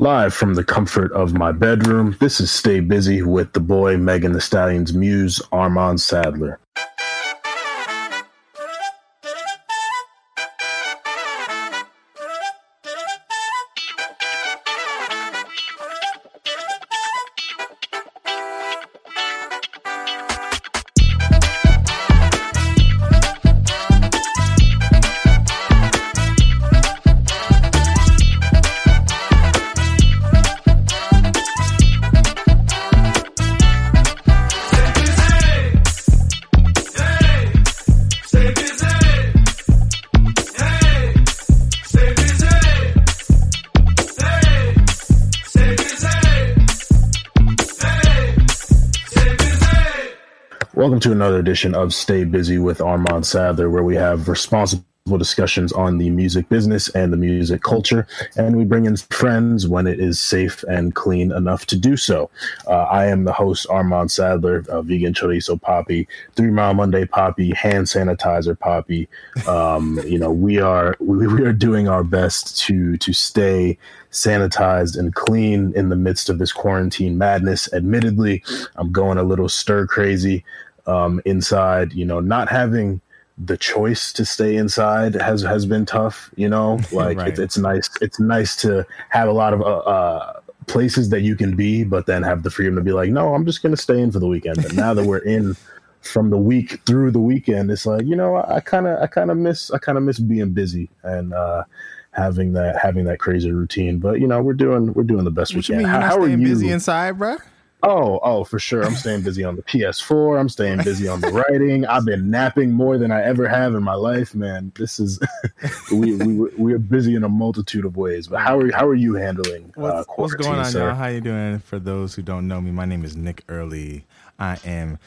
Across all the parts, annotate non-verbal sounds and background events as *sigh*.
Live from the comfort of my bedroom, this is Stay Busy with the boy Megan Thee Stallion's muse, Armand Sadler. Edition of Stay Busy with Armand Sadler, where we have responsible discussions on the music business and the music culture, and we bring in friends when it is safe and clean enough to do so. Uh, I am the host, Armand Sadler, uh, vegan chorizo poppy, Three Mile Monday poppy, hand sanitizer poppy. Um, *laughs* you know, we are we, we are doing our best to to stay sanitized and clean in the midst of this quarantine madness. Admittedly, I'm going a little stir crazy um, inside. You know, not having the choice to stay inside has has been tough. You know, *laughs* like Right. it's, it's nice. It's nice to have a lot of uh, uh, places that you can be, but then have the freedom to be like, no, I'm just going to stay in for the weekend. But now that we're in from the week through the weekend, it's like you know, I kind of I kind of miss I kind of miss being busy and. uh having that having that crazy routine but you know we're doing we're doing the best What we can mean? how, how are you busy inside, bro? Oh, oh, for sure. I'm staying busy on the PS4. I'm staying busy on the writing. I've been napping more than I ever have in my life, man. This is *laughs* we we we are busy in a multitude of ways. But how are how are you handling uh, What's, what's going on, quarantine, y'all? How you doing? For those who don't know me, my name is Nick Early. I am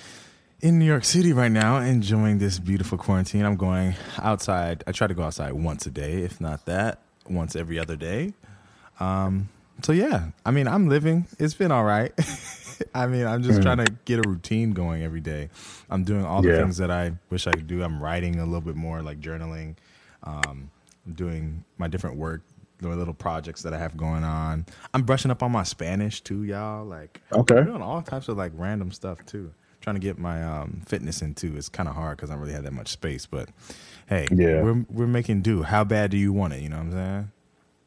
in New York City right now, enjoying this beautiful quarantine. I'm going outside. I try to go outside once a day, if not that, once every other day. Um, so yeah, I mean, I'm living. It's been all right. *laughs* *laughs* I mean, I'm just trying to get a routine going every day. I'm doing all the Yeah. things that I wish I could do. I'm writing a little bit more, like journaling. Um, I'm doing my different work, the little projects that I have going on. I'm brushing up on my Spanish too, y'all. Like, Okay. I'm doing all types of like random stuff too. Trying to get my um, fitness in too. It's kind of hard because I don't really have that much space. But hey, Yeah. we're we're making do. How bad do you want it? You know what I'm saying?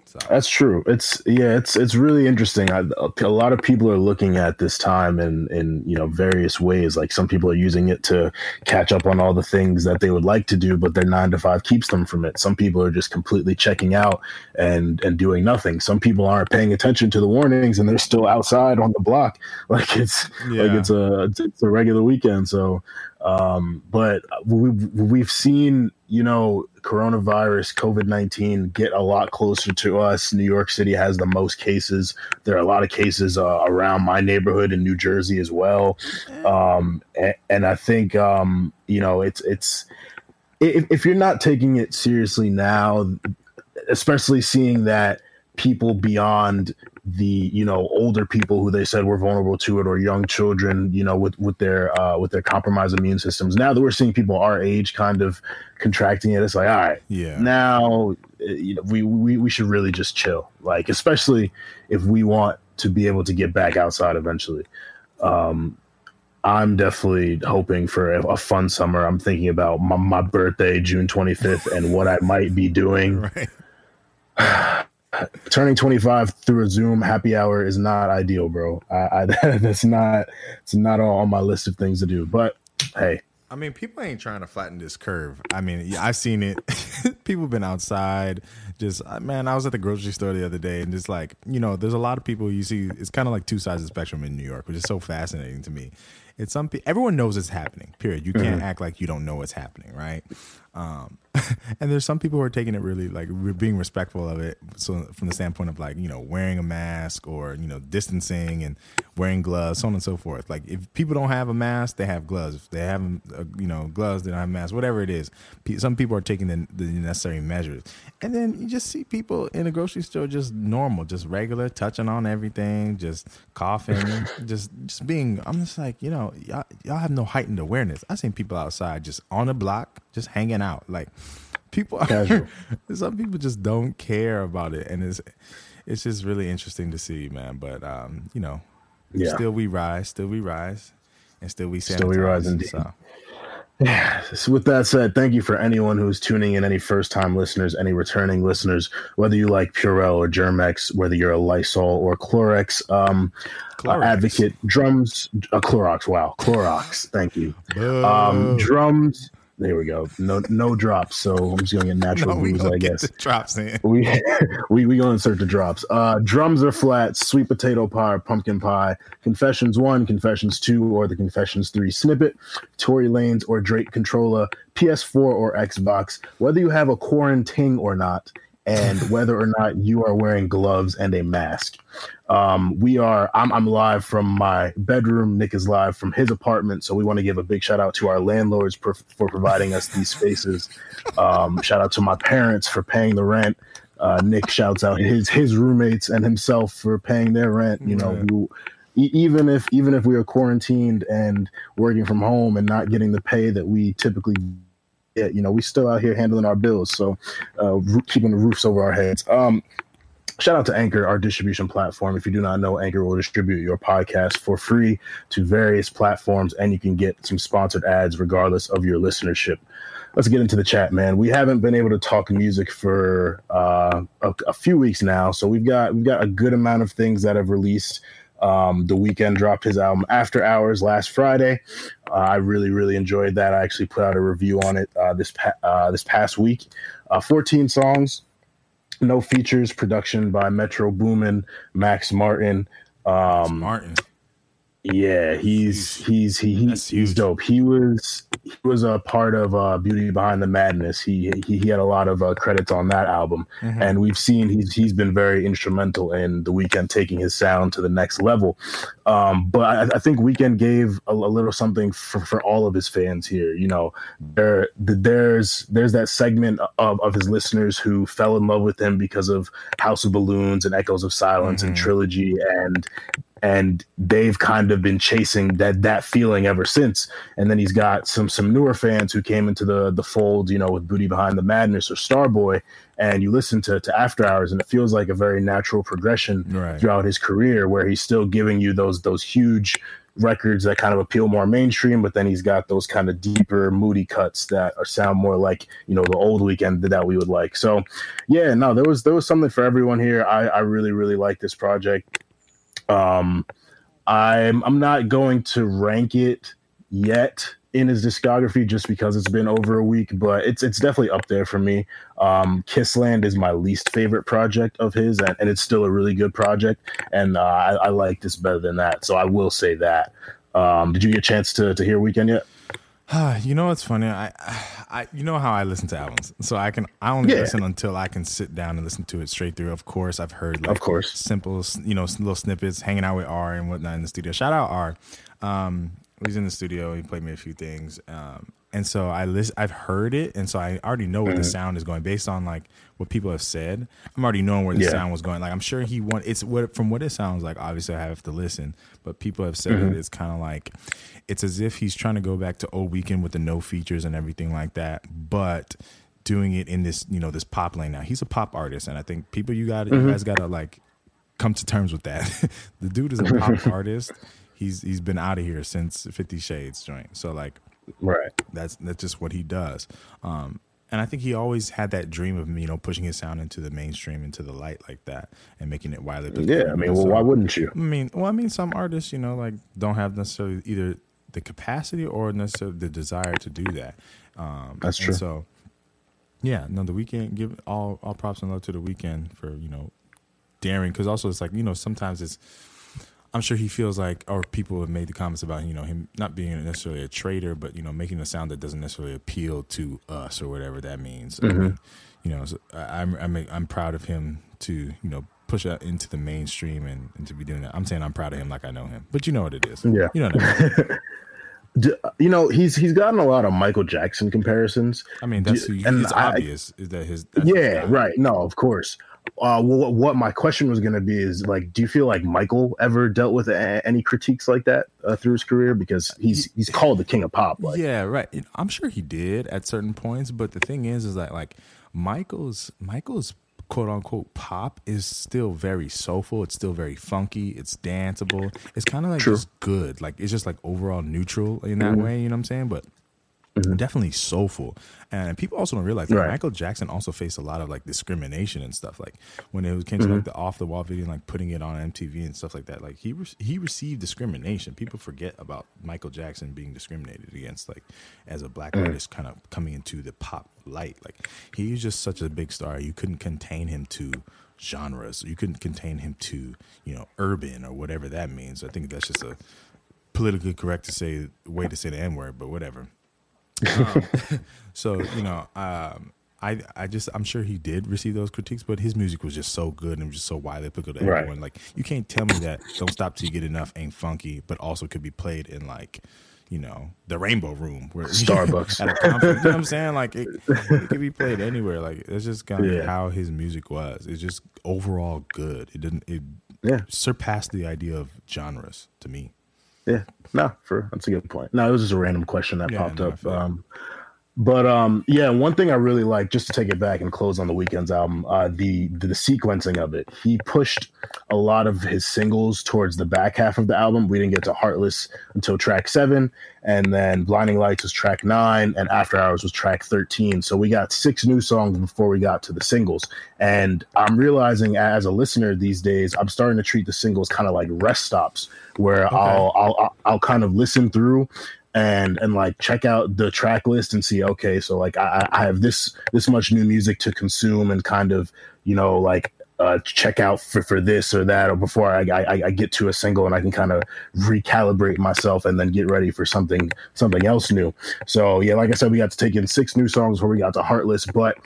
So That's true. It's yeah, it's it's really interesting. I, a lot of people are looking at this time in in you know various ways. Like some people are using it to catch up on all the things that they would like to do, but their nine to five keeps them from it. Some people are just completely checking out and and doing nothing. Some people aren't paying attention to the warnings and they're still outside on the block, *laughs* like it's like it's a it's a regular weekend. So, um, but we we've seen you know coronavirus COVID nineteen get a lot closer to us. New York City has the most cases. There are a lot of cases uh, around my neighborhood in New Jersey as well. Um, and, and I think um, you know it's it's if, if you're not taking it seriously now, especially seeing that people beyond the you know older people who they said were vulnerable to it or young children you know with with their uh with their compromised immune systems. Now that we're seeing people our age kind of contracting it it's like all right yeah. now uh, you know we, we we should really just chill. Like especially if we want to be able to get back outside eventually. Um i'm definitely hoping for a, a fun summer. I'm thinking about my, my birthday june 25th and what i might be doing. *laughs* Right. *sighs* *laughs* turning 25 through a zoom happy hour is not ideal bro I, I *laughs* that's not it's not all on my list of things to do but hey I mean, people ain't trying to flatten this curve. I mean, yeah, I've seen it. *laughs* people been outside. Just uh, man, I was at the grocery store the other day, and just like you know, there's a lot of people you see. It's kind of like two sides of the spectrum in New York, which is so fascinating to me. It's some pe- everyone knows it's happening. Period. You can't act like you don't know what's happening, right? Um, *laughs* and there's some people who are taking it really like being respectful of it. So from the standpoint of like you know wearing a mask or you know distancing and wearing gloves, so on and so forth. Like if people don't have a mask, they have gloves. If they have uh, you know gloves, they don't have masks. Whatever it is, some people are taking the, the necessary measures. And then you just see people in a grocery store just normal, just regular, touching on everything, just coughing, *laughs* just just being. I'm just like you know y'all, y'all have no heightened awareness. I seen people outside just on the block, just hanging out. Like people are Casual. *laughs* some people just don't care about it, and it's it's just really interesting to see, man. But um, you know, Yeah. still we rise, still we rise, and still we Still we rise sanitize, indeed. So. Yeah. So with that said, thank you for anyone who's tuning in, any first time listeners, any returning listeners, whether you like Purell or Germ-X, whether you're a Lysol or Clorox, um, uh, advocate, drums, uh, Clorox, wow, Clorox, thank you. Um, drums, there we go. No, no drops. So I'm just going to get *laughs* natural no, gonna I guess. drops in. *laughs* we we we gonna insert the drops. Uh, drums are flat. Sweet potato pie, pumpkin pie. Confessions one, Confessions two, or the Confessions three snippet. Tory Lanez or Drake controller. PS4 or Xbox. Whether you have a quarantine or not, and whether or not you are wearing gloves and a mask. Um, we are. I'm, I'm live from my bedroom. Nick is live from his apartment. So we want to give a big shout out to our landlords for, for providing us these spaces. Um, shout out to my parents for paying the rent. Uh, Nick shouts out his his roommates and himself for paying their rent. You know, Right. who, even if even if we are quarantined and working from home and not getting the pay that we typically get, you know, we still out here handling our bills. So uh, keeping the roofs over our heads. Um, Shout out to Anchor, our distribution platform. If you do not know, Anchor will distribute your podcast for free to various platforms, and you can get some sponsored ads regardless of your listenership. Let's get into the chat, man. We haven't been able to talk music for uh, a, a few weeks now, so we've got we've got a good amount of things that have released. Um, the Weeknd dropped his album After Hours last Friday. Uh, I really, really enjoyed that. I actually put out a review on it uh, this pa- uh, this past week. Uh, 14 songs, no features, production by Metro Boomin, Max Martin. Um, Martin. Yeah, he's he's he, he he's dope. He was he was a part of uh, Beauty Behind the Madness. He he, he had a lot of uh, credits on that album, Mhm. and we've seen he's he's been very instrumental in the Weeknd taking his sound to the next level. Um, but I, I think Weeknd gave a, a little something for, for all of his fans here. You know, there there's there's that segment of, of his listeners who fell in love with him because of House of Balloons and Echoes of Silence and Mhm. Trilogy and and they've kind of been chasing that that feeling ever since. And then he's got some some newer fans who came into the the fold, you know, with Beauty Behind the Madness or Starboy, and you listen to to After Hours, and it feels like a very natural progression Right. throughout his career, where he's still giving you those those huge records that kind of appeal more mainstream, but then he's got those kind of deeper, moody cuts that are sound more like you know the old Weeknd that we would like. So, yeah, no, there was there was something for everyone here. I I really really like this project. Um, I'm I'm not going to rank it yet in his discography just because it's been over a week, but it's it's definitely up there for me. Um, Kissland is my least favorite project of his, and, and it's still a really good project, and uh, I, I like this better than that. So I will say that. Um, did you get a chance to to hear Weeknd yet? *sighs* you know what's funny? I, *sighs* I, you know how I listen to albums, so I can I only Yeah. listen until I can sit down and listen to it straight through. Of course, I've heard like Of course. simple, you know, little snippets, hanging out with R and whatnot in the studio. Shout out R. Um, he's in the studio. He played me a few things, um, and so I list, I've heard it, and so I already know where Mm-hmm. the sound is going based on like what people have said. I'm already knowing where the Yeah. sound was going. Like I'm sure he want it's what from what it sounds like. Obviously, I have to listen, but people have said Mm-hmm. it's kind of like it's as if he's trying to go back to old Weeknd with the no features and everything like that, but doing it in this you know this pop lane now. He's a pop artist, and I think people you got Mm-hmm. you guys got to like come to terms with that. *laughs* the dude is a pop *laughs* artist. He's he's been out of here since Fifty Shades joint. So like Right. that's that's just what he does. Um, and I think he always had that dream of you know pushing his sound into the mainstream, into the light like that, and making it widely. Yeah. I mean, well, why wouldn't you? I mean, well, I mean, some artists, you know, like don't have necessarily either the capacity or necessarily the desire to do that. Um, That's true. So, yeah, no, the Weeknd. Give all all props and love to the Weeknd for you know daring because also it's like you know sometimes it's. I'm sure he feels like, or people have made the comments about you know him not being necessarily a traitor, but you know making a sound that doesn't necessarily appeal to us or whatever that means. I mean, you know, so I, I'm I'm I'm proud of him to you know push out into the mainstream and, and to be doing that. I'm saying I'm proud of him like I know him, but you know what it is. Yeah. you know. What I, mean. *laughs* D- You know, he's he's gotten a lot of Michael Jackson comparisons. I mean, that's Do- who, and it's I- obvious is that his that's his yeah, right. No, of course. Uh, what, what my question was going to be is like, do you feel like Michael ever dealt with a, any critiques like that uh, through his career? Because he's he's called the king of pop. Like, yeah, right. I'm sure he did at certain points, but the thing is, is that like Michael's Michael's quote unquote pop is still very soulful. It's still very funky. It's danceable. It's kind of like True. just good. Like it's just like overall neutral in that mm-hmm. way. You know what I'm saying? But Mm-hmm. definitely soulful. And people also don't realize that right. Michael Jackson also faced a lot of like discrimination and stuff. Like when it came to mm-hmm. like the off the wall video, and, like putting it on MTV and stuff like that. Like he re- he received discrimination. People forget about Michael Jackson being discriminated against, like as a black mm-hmm. artist, kind of coming into the pop light. Like he was just such a big star. You couldn't contain him to genres. You couldn't contain him to you know urban or whatever that means. I think that's just a politically correct to say way to say the n word, but whatever. Um, *laughs* *laughs* so you know, um, I I just I'm sure he did receive those critiques, but his music was just so good and just so widely applicable to everyone. Like you can't tell me that "Don't Stop Till You Get Enough" ain't funky, but also could be played in like you know the Rainbow Room where Starbucks *laughs* at a conference. you know what I'm saying? Like it, it could be played anywhere. Like it's just kind of yeah. how his music was. It's just overall good. It didn't. It yeah. surpassed the idea of genres to me. Yeah, no, for that's a good point. No, it was just a random question that yeah, popped no, up. Um, but um, yeah, one thing I really like, just to take it back and close on the Weeknd's album, uh, the, the, the sequencing of it. He pushed a lot of his singles towards the back half of the album. We didn't get to Heartless until track seven, and then Blinding Lights was track nine, and After Hours was track thirteen. So we got six new songs before we got to the singles. And I'm realizing as a listener these days, I'm starting to treat the singles kind of like rest stops, where okay. I'll, I'll I'll kind of listen through and and like check out the track list and see okay so like I, I have this this much new music to consume and kind of you know like uh, check out for, for this or that or before I, I, I get to a single and I can kind of recalibrate myself and then get ready for something something else new. So yeah, like I said, we got to take in six new songs before we got to Heartless, but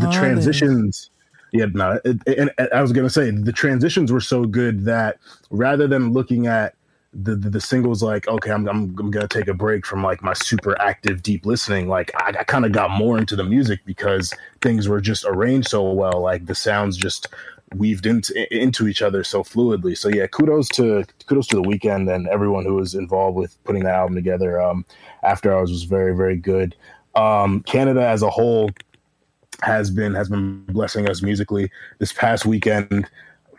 the transitions. Yeah, no, it, and I was gonna say the transitions were so good that rather than looking at the, the, the singles like okay I'm, I'm, I'm gonna take a break from like my super active deep listening like i, I kind of got more into the music because things were just arranged so well like the sounds just weaved into into each other so fluidly. So yeah kudos to kudos to the Weeknd and everyone who was involved with putting the album together um after hours was very very good. Um canada as a whole has been has been blessing us musically. This past weekend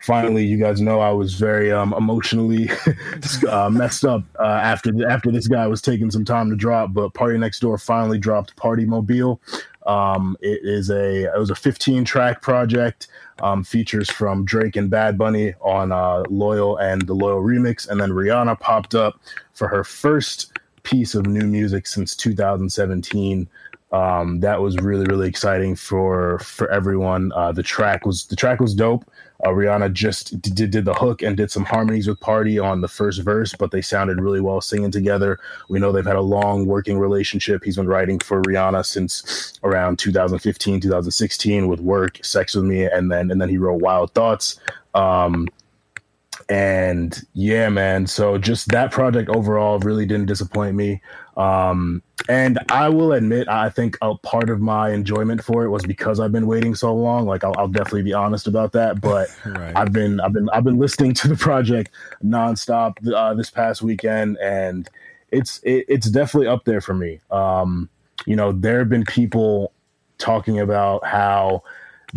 finally, you guys know I was very um, emotionally *laughs* uh, messed up uh, after after this guy was taking some time to drop. But Party Next Door finally dropped Party Mobile. Um, it is a it was a 15 track project. Um, features from Drake and Bad Bunny on uh, Loyal and the Loyal remix, and then Rihanna popped up for her first piece of new music since 2017 um, that was really really exciting for for everyone. Uh, the track was the track was dope. Uh, Rihanna just did, did the hook and did some harmonies with Party on the first verse, but they sounded really well singing together. We know they've had a long working relationship. He's been writing for Rihanna since around 2015, 2016 with Work, Sex with Me, and then and then he wrote Wild Thoughts. Um, and yeah, man. So just that project overall really didn't disappoint me. Um, and I will admit, I think a part of my enjoyment for it was because I've been waiting so long. Like I'll, I'll definitely be honest about that. But *laughs* right. I've been, I've been, I've been listening to the project nonstop uh, this past weekend, and it's, it, it's definitely up there for me. Um, you know, there have been people talking about how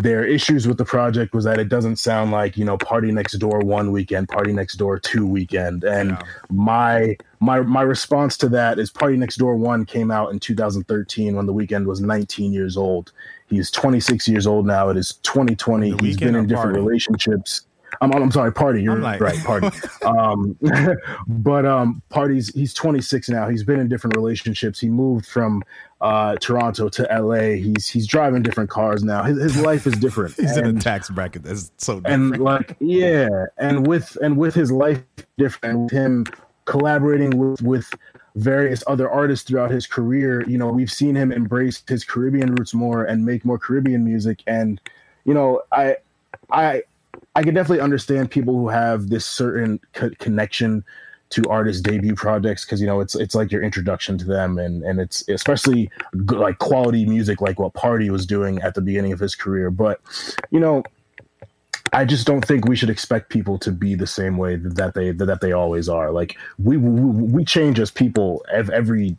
their issues with the project was that it doesn't sound like you know party next door one weekend party next door two weekend and yeah. my my my response to that is party next door one came out in 2013 when the weekend was 19 years old he's 26 years old now it is 2020 he's been in different party. relationships I'm, I'm sorry, party. You're like, right, party. *laughs* um, *laughs* but um, parties. He's 26 now. He's been in different relationships. He moved from uh, Toronto to LA. He's he's driving different cars now. His, his life is different. *laughs* he's and, in a tax bracket that's so different. And like yeah, and with and with his life different, with him collaborating with with various other artists throughout his career, you know, we've seen him embrace his Caribbean roots more and make more Caribbean music. And you know, I I I can definitely understand people who have this certain co- connection to artists' debut projects because you know it's it's like your introduction to them, and and it's especially good, like quality music like what Party was doing at the beginning of his career. But you know, I just don't think we should expect people to be the same way that they that they always are. Like we we, we change as people every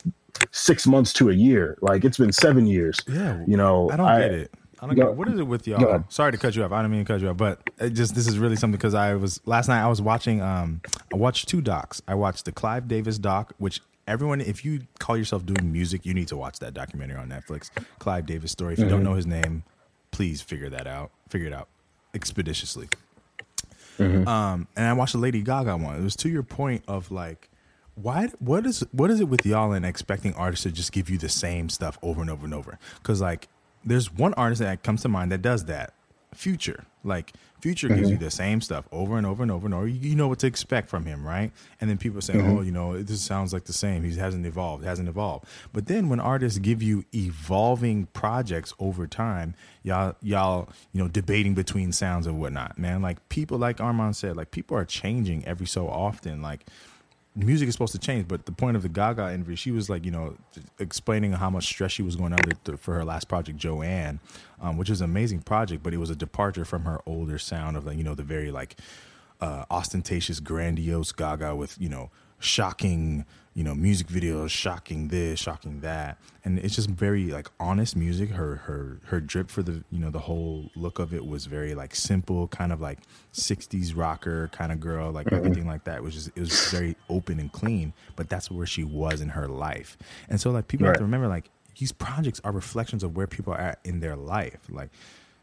six months to a year. Like it's been seven years. Yeah, you know, I don't I, get it I don't know what is it with y'all. Sorry to cut you off. I don't mean to cut you off, but it just this is really something because I was last night. I was watching. Um, I watched two docs. I watched the Clive Davis doc, which everyone, if you call yourself doing music, you need to watch that documentary on Netflix. Clive Davis story. If you mm-hmm. don't know his name, please figure that out. Figure it out expeditiously. Mm-hmm. Um, and I watched the Lady Gaga one. It was to your point of like, why? What is what is it with y'all and expecting artists to just give you the same stuff over and over and over? Because like, there's one artist that comes to mind that does that. Future, like Future mm-hmm. gives you the same stuff over and over and over and over. You, you, know what to expect from him, right? And then people say, mm-hmm. "Oh, you know, this sounds like the same. He hasn't evolved. Hasn't evolved." But then when artists give you evolving projects over time, y'all, y'all, you know, debating between sounds and whatnot, man. Like people, like Armand said, like people are changing every so often. Like music is supposed to change, but the point of the Gaga interview, she was like, you know, explaining how much stress she was going under for her last project, Joanne, um, which is an amazing project, but it was a departure from her older sound of like, you know, the very like uh, ostentatious, grandiose Gaga with, you know, shocking you know music videos shocking this shocking that and it's just very like honest music her her her drip for the you know the whole look of it was very like simple kind of like 60s rocker kind of girl like mm-hmm. everything like that was just it was very open and clean but that's where she was in her life and so like people right. have to remember like these projects are reflections of where people are at in their life like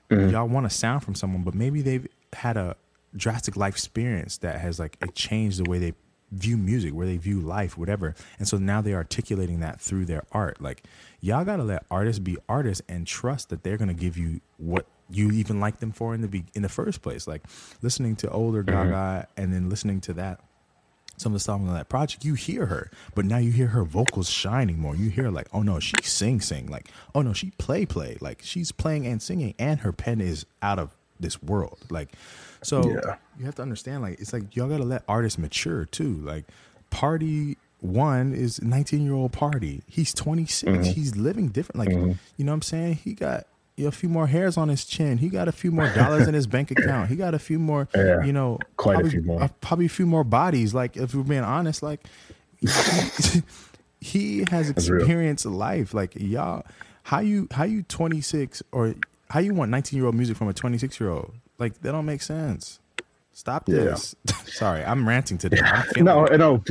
mm-hmm. y'all want to sound from someone but maybe they've had a drastic life experience that has like changed the way they view music, where they view life, whatever. And so now they're articulating that through their art. Like y'all gotta let artists be artists and trust that they're gonna give you what you even like them for in the be- in the first place. Like listening to older mm-hmm. Gaga and then listening to that some of the songs on that project, you hear her, but now you hear her vocals shining more. You hear like, oh no, she sing sing, like, oh no, she play play, like she's playing and singing, and her pen is out of this world. Like, so yeah. you have to understand, like, it's like y'all gotta let artists mature too. Like, Party One is 19 year old Party. He's 26. Mm-hmm. He's living different. Like, mm-hmm. you know what I'm saying? He got a few more hairs on his chin. He got a few more dollars in his bank *laughs* account. He got a few more, yeah, you know, quite probably, a few more. Probably a few more bodies. Like, if we're being honest, like, he *laughs* has experienced life. Like, y'all, how you how you 26 or how you want 19 year old music from a 26 year old? Like that don't make sense. Stop this. Yeah. *laughs* Sorry, I'm ranting today. I'm *laughs* no, no,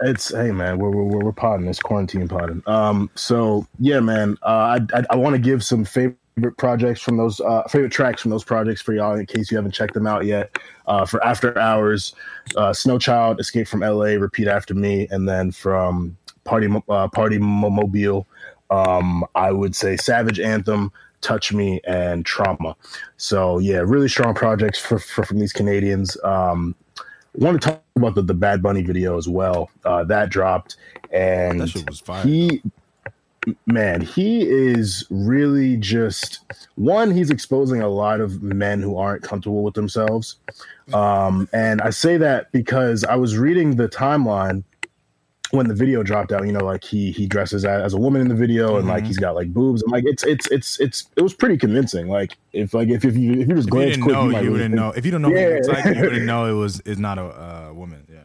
it's hey man, we're we're we're podding. It's quarantine podding. Um, so yeah, man. Uh, I I, I want to give some favorite projects from those uh, favorite tracks from those projects for y'all in case you haven't checked them out yet. Uh, for After Hours, uh, Snow Child, Escape from L.A., Repeat After Me, and then from Party uh, Party Mobile, um, I would say Savage Anthem, Touch Me, and Trauma. So yeah, really strong projects for, for from these Canadians. Um, want to talk about the, the Bad Bunny video as well. Uh, that dropped, and that he, man, he is really just one. He's exposing a lot of men who aren't comfortable with themselves, um, and I say that because I was reading the timeline when the video dropped out, you know, like he he dresses as a woman in the video and mm-hmm. like he's got like boobs and like it's it's it's it's it was pretty convincing. Like if like if if you if you just glance quick, know, you, you wouldn't know. If you don't know yeah. like, you wouldn't know it *laughs* was is not a uh, woman. Yeah.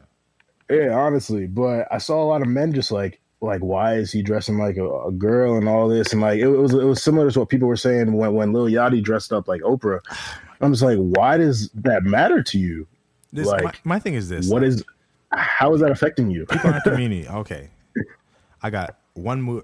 Yeah, honestly, but I saw a lot of men just like like why is he dressing like a, a girl and all this and like it, it, was it was similar to what people were saying when when Lil Yachty dressed up like Oprah. *sighs* I'm just like, why does that matter to you? This, like, my, my thing is this: what like, is how is that affecting you? People in the community. Okay, I got one move.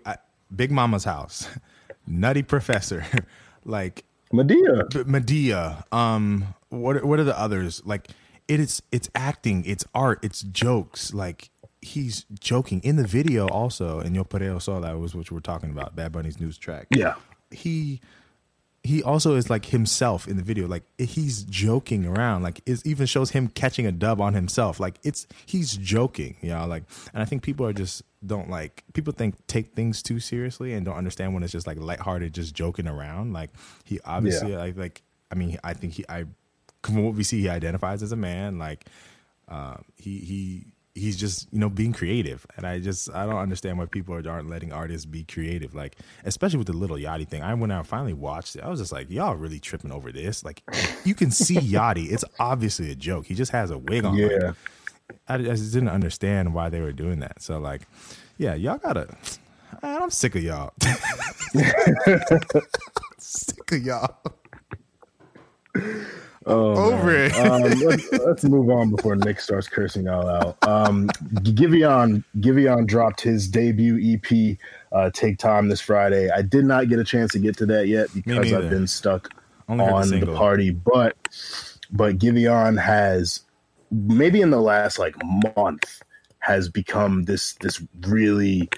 Big Mama's house, *laughs* Nutty Professor, *laughs* like Madea. Medea. Um, what what are the others? Like it is. It's acting. It's art. It's jokes. Like he's joking in the video also. And Yo Perreo Sola that was what we're talking about. Bad Bunny's news track. Yeah. He he also is like himself in the video. Like he's joking around. Like it even shows him catching a dub on himself. Like it's he's joking you know like and i think people are just don't like people think take things too seriously and don't understand when it's just like lighthearted just joking around. Like he obviously yeah. like like i mean i think he i from what we see he identifies as a man. Like uh, he he he's just you know being creative. And i just i don't understand why people aren't letting artists be creative. Like especially with the Lil Yachty thing. I when i finally watched it. I was just like y'all really tripping over this? Like you can see *laughs* Yachty. It's obviously a joke. He just has a wig on. Yeah. I, I just didn't understand why they were doing that. So like yeah y'all gotta i'm sick of y'all. *laughs* *laughs* Sick of y'all. Oh, Over man. it. um, let's, let's move on before Nick starts cursing all out. Um, Giveon Giveon dropped his debut EP. Uh, Take time this Friday. I did not get a chance to get to that yet because. I've been stuck Only heard the on the, party. But but Giveon has maybe in the last like month has become this this really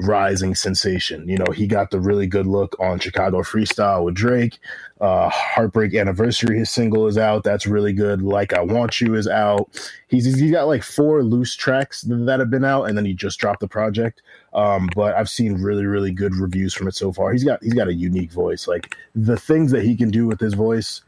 rising sensation. You know, he got the really good look on Chicago Freestyle with Drake. Uh, Heartbreak Anniversary, his single is out. That's really good. Like I Want You is out. He's he's got like four loose tracks that have been out, and then he just dropped the project. Um, but I've seen really really good reviews from it so far. He's got he's got a unique voice. Like the things that he can do with his voice,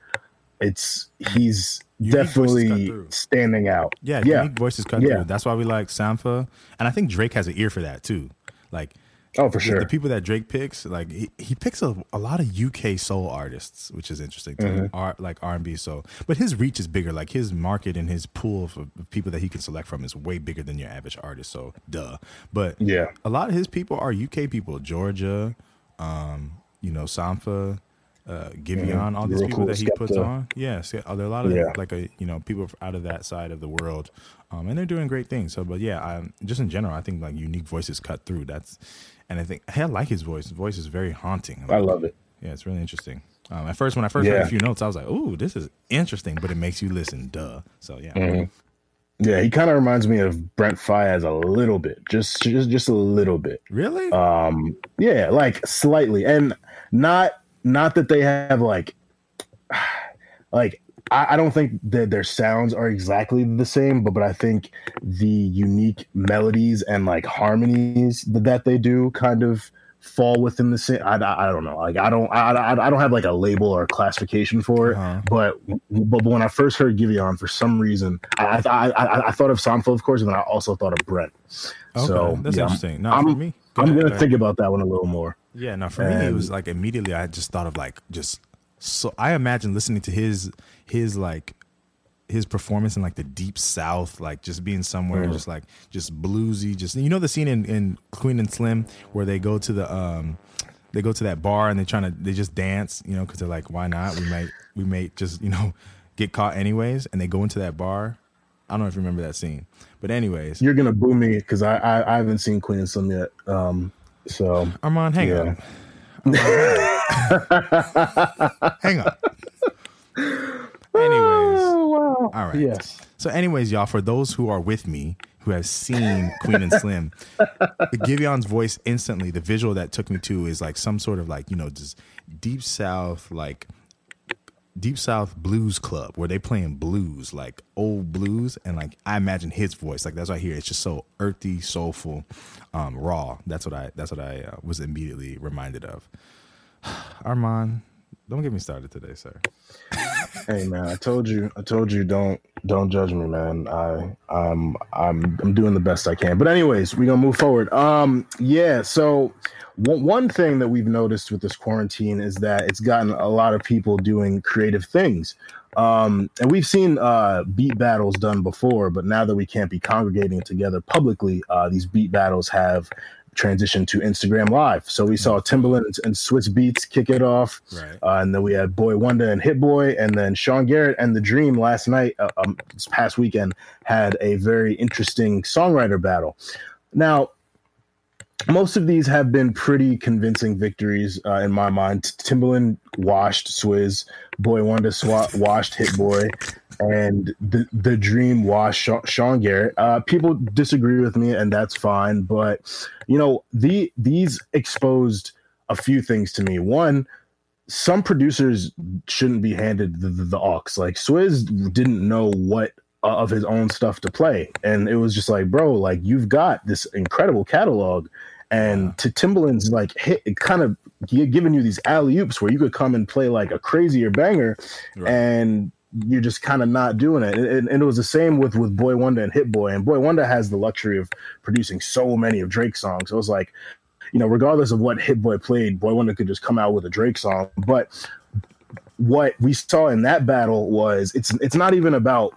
it's he's Unique definitely standing out. Yeah, yeah. unique voices cut Yeah. through. That's why we like Sampha, and I think Drake has an ear for that too. Like Oh, for the- sure. the people that Drake picks, like he, he picks a, a lot of UK soul artists, which is interesting to Mm-hmm. me. Like R and B soul, but his reach is bigger. Like his market and his pool of, of people that he can select from is way bigger than your average artist. So duh. But Yeah. a lot of his people are UK people, Georgia, um, you know, Sampha, uh, Giveon, all these Real people cool that he puts on. Yes, yeah, there are a lot of Yeah. like a you know people out of that side of the world, um, and they're doing great things. So, but yeah, I, just in general, I think like unique voices cut through. That's, and I think hey, I like his voice. His voice is very haunting. I love it. Yeah, it's really interesting. Um, at first, when I first heard a few notes, I was like, "Ooh, this is interesting," but it makes you listen. Duh. So yeah, Mm-hmm. Yeah, he kind of reminds me of Brent Faiyaz a little bit, just just just a little bit. really. Um, yeah, like slightly, and not not that they have like *sighs* like I, I don't think that their sounds are exactly the same, but but I think the unique melodies and like harmonies that, that they do kind of fall within the same. I, I, I don't know. Like I don't I, I, I don't have like a label or a classification for it. Uh-huh. But but when I first heard Giveon, for some reason, I I, I, I thought of Sampha, of course, and then I also thought of Brent. okay, so that's yeah, interesting. Not I'm- for me, I'm gonna think about that one a little more. Yeah, no, for me it was like immediately I just thought of like just so I imagine listening to his his like his performance in like the deep south, like just being somewhere Mm. just like just bluesy, just you know the scene in, in Queen and Slim where they go to the um they go to that bar and they're trying to they just dance, you know, because they're like, why not? We might we may just you know get caught anyways, and they go into that bar. I don't know if you remember that scene, but anyways, You're gonna boo me because I, I I haven't seen Queen and Slim yet. Um, so Armand, hang Yeah. on. hang on. *laughs* Anyways. wow. All right. Yes. So, anyways, y'all, for those who are with me who have seen Queen and Slim, the Giveon's voice instantly, the visual that took me to is like some sort of like, you know, just deep south, like deep south blues club where they playing blues, like old blues. And like, I imagine his voice, like that's what I hear. It's just so earthy, soulful, um, raw. That's what I, that's what I uh, was immediately reminded of. *sighs* Armand, don't get me started today, sir. Hey man, I told you, I told you, don't don't judge me, man. I I'm I'm I'm doing the best I can. But anyways, we gonna move forward. Um, yeah. So one one thing that we've noticed with this quarantine is that it's gotten a lot of people doing creative things. Um, and we've seen uh, beat battles done before, but now that we can't be congregating together publicly, uh, these beat battles have transitioned to Instagram Live. So we saw Timbaland and, Swizz Beatz kick it off. Right. Uh, and then we had Boi-1da and Hit Boy, and then Sean Garrett and The Dream last night, uh, um, this past weekend, had a very interesting songwriter battle. Now, most of these have been pretty convincing victories uh, in my mind. Timbaland washed Swizz, Boi-1da swa- washed Hit Boy, and the the Dream washed Sean Garrett. Uh, people disagree with me, and that's fine. But you know, the these exposed a few things to me. One, some producers shouldn't be handed the, the, the aux. Like Swizz didn't know what uh, of his own stuff to play, and it was just like, bro, like you've got this incredible catalog, and to Timbaland's like hit, kind of giving you these alley oops where you could come and play like a crazier banger, Right. and you're just kind of not doing it. And, and, it was the same with with Boi-1da and Hit Boy, and Boi-1da has the luxury of producing so many of Drake's songs. So it was like you know, regardless of what Hit Boy played, Boi-1da could just come out with a Drake song. But what we saw in that battle was it's it's not even about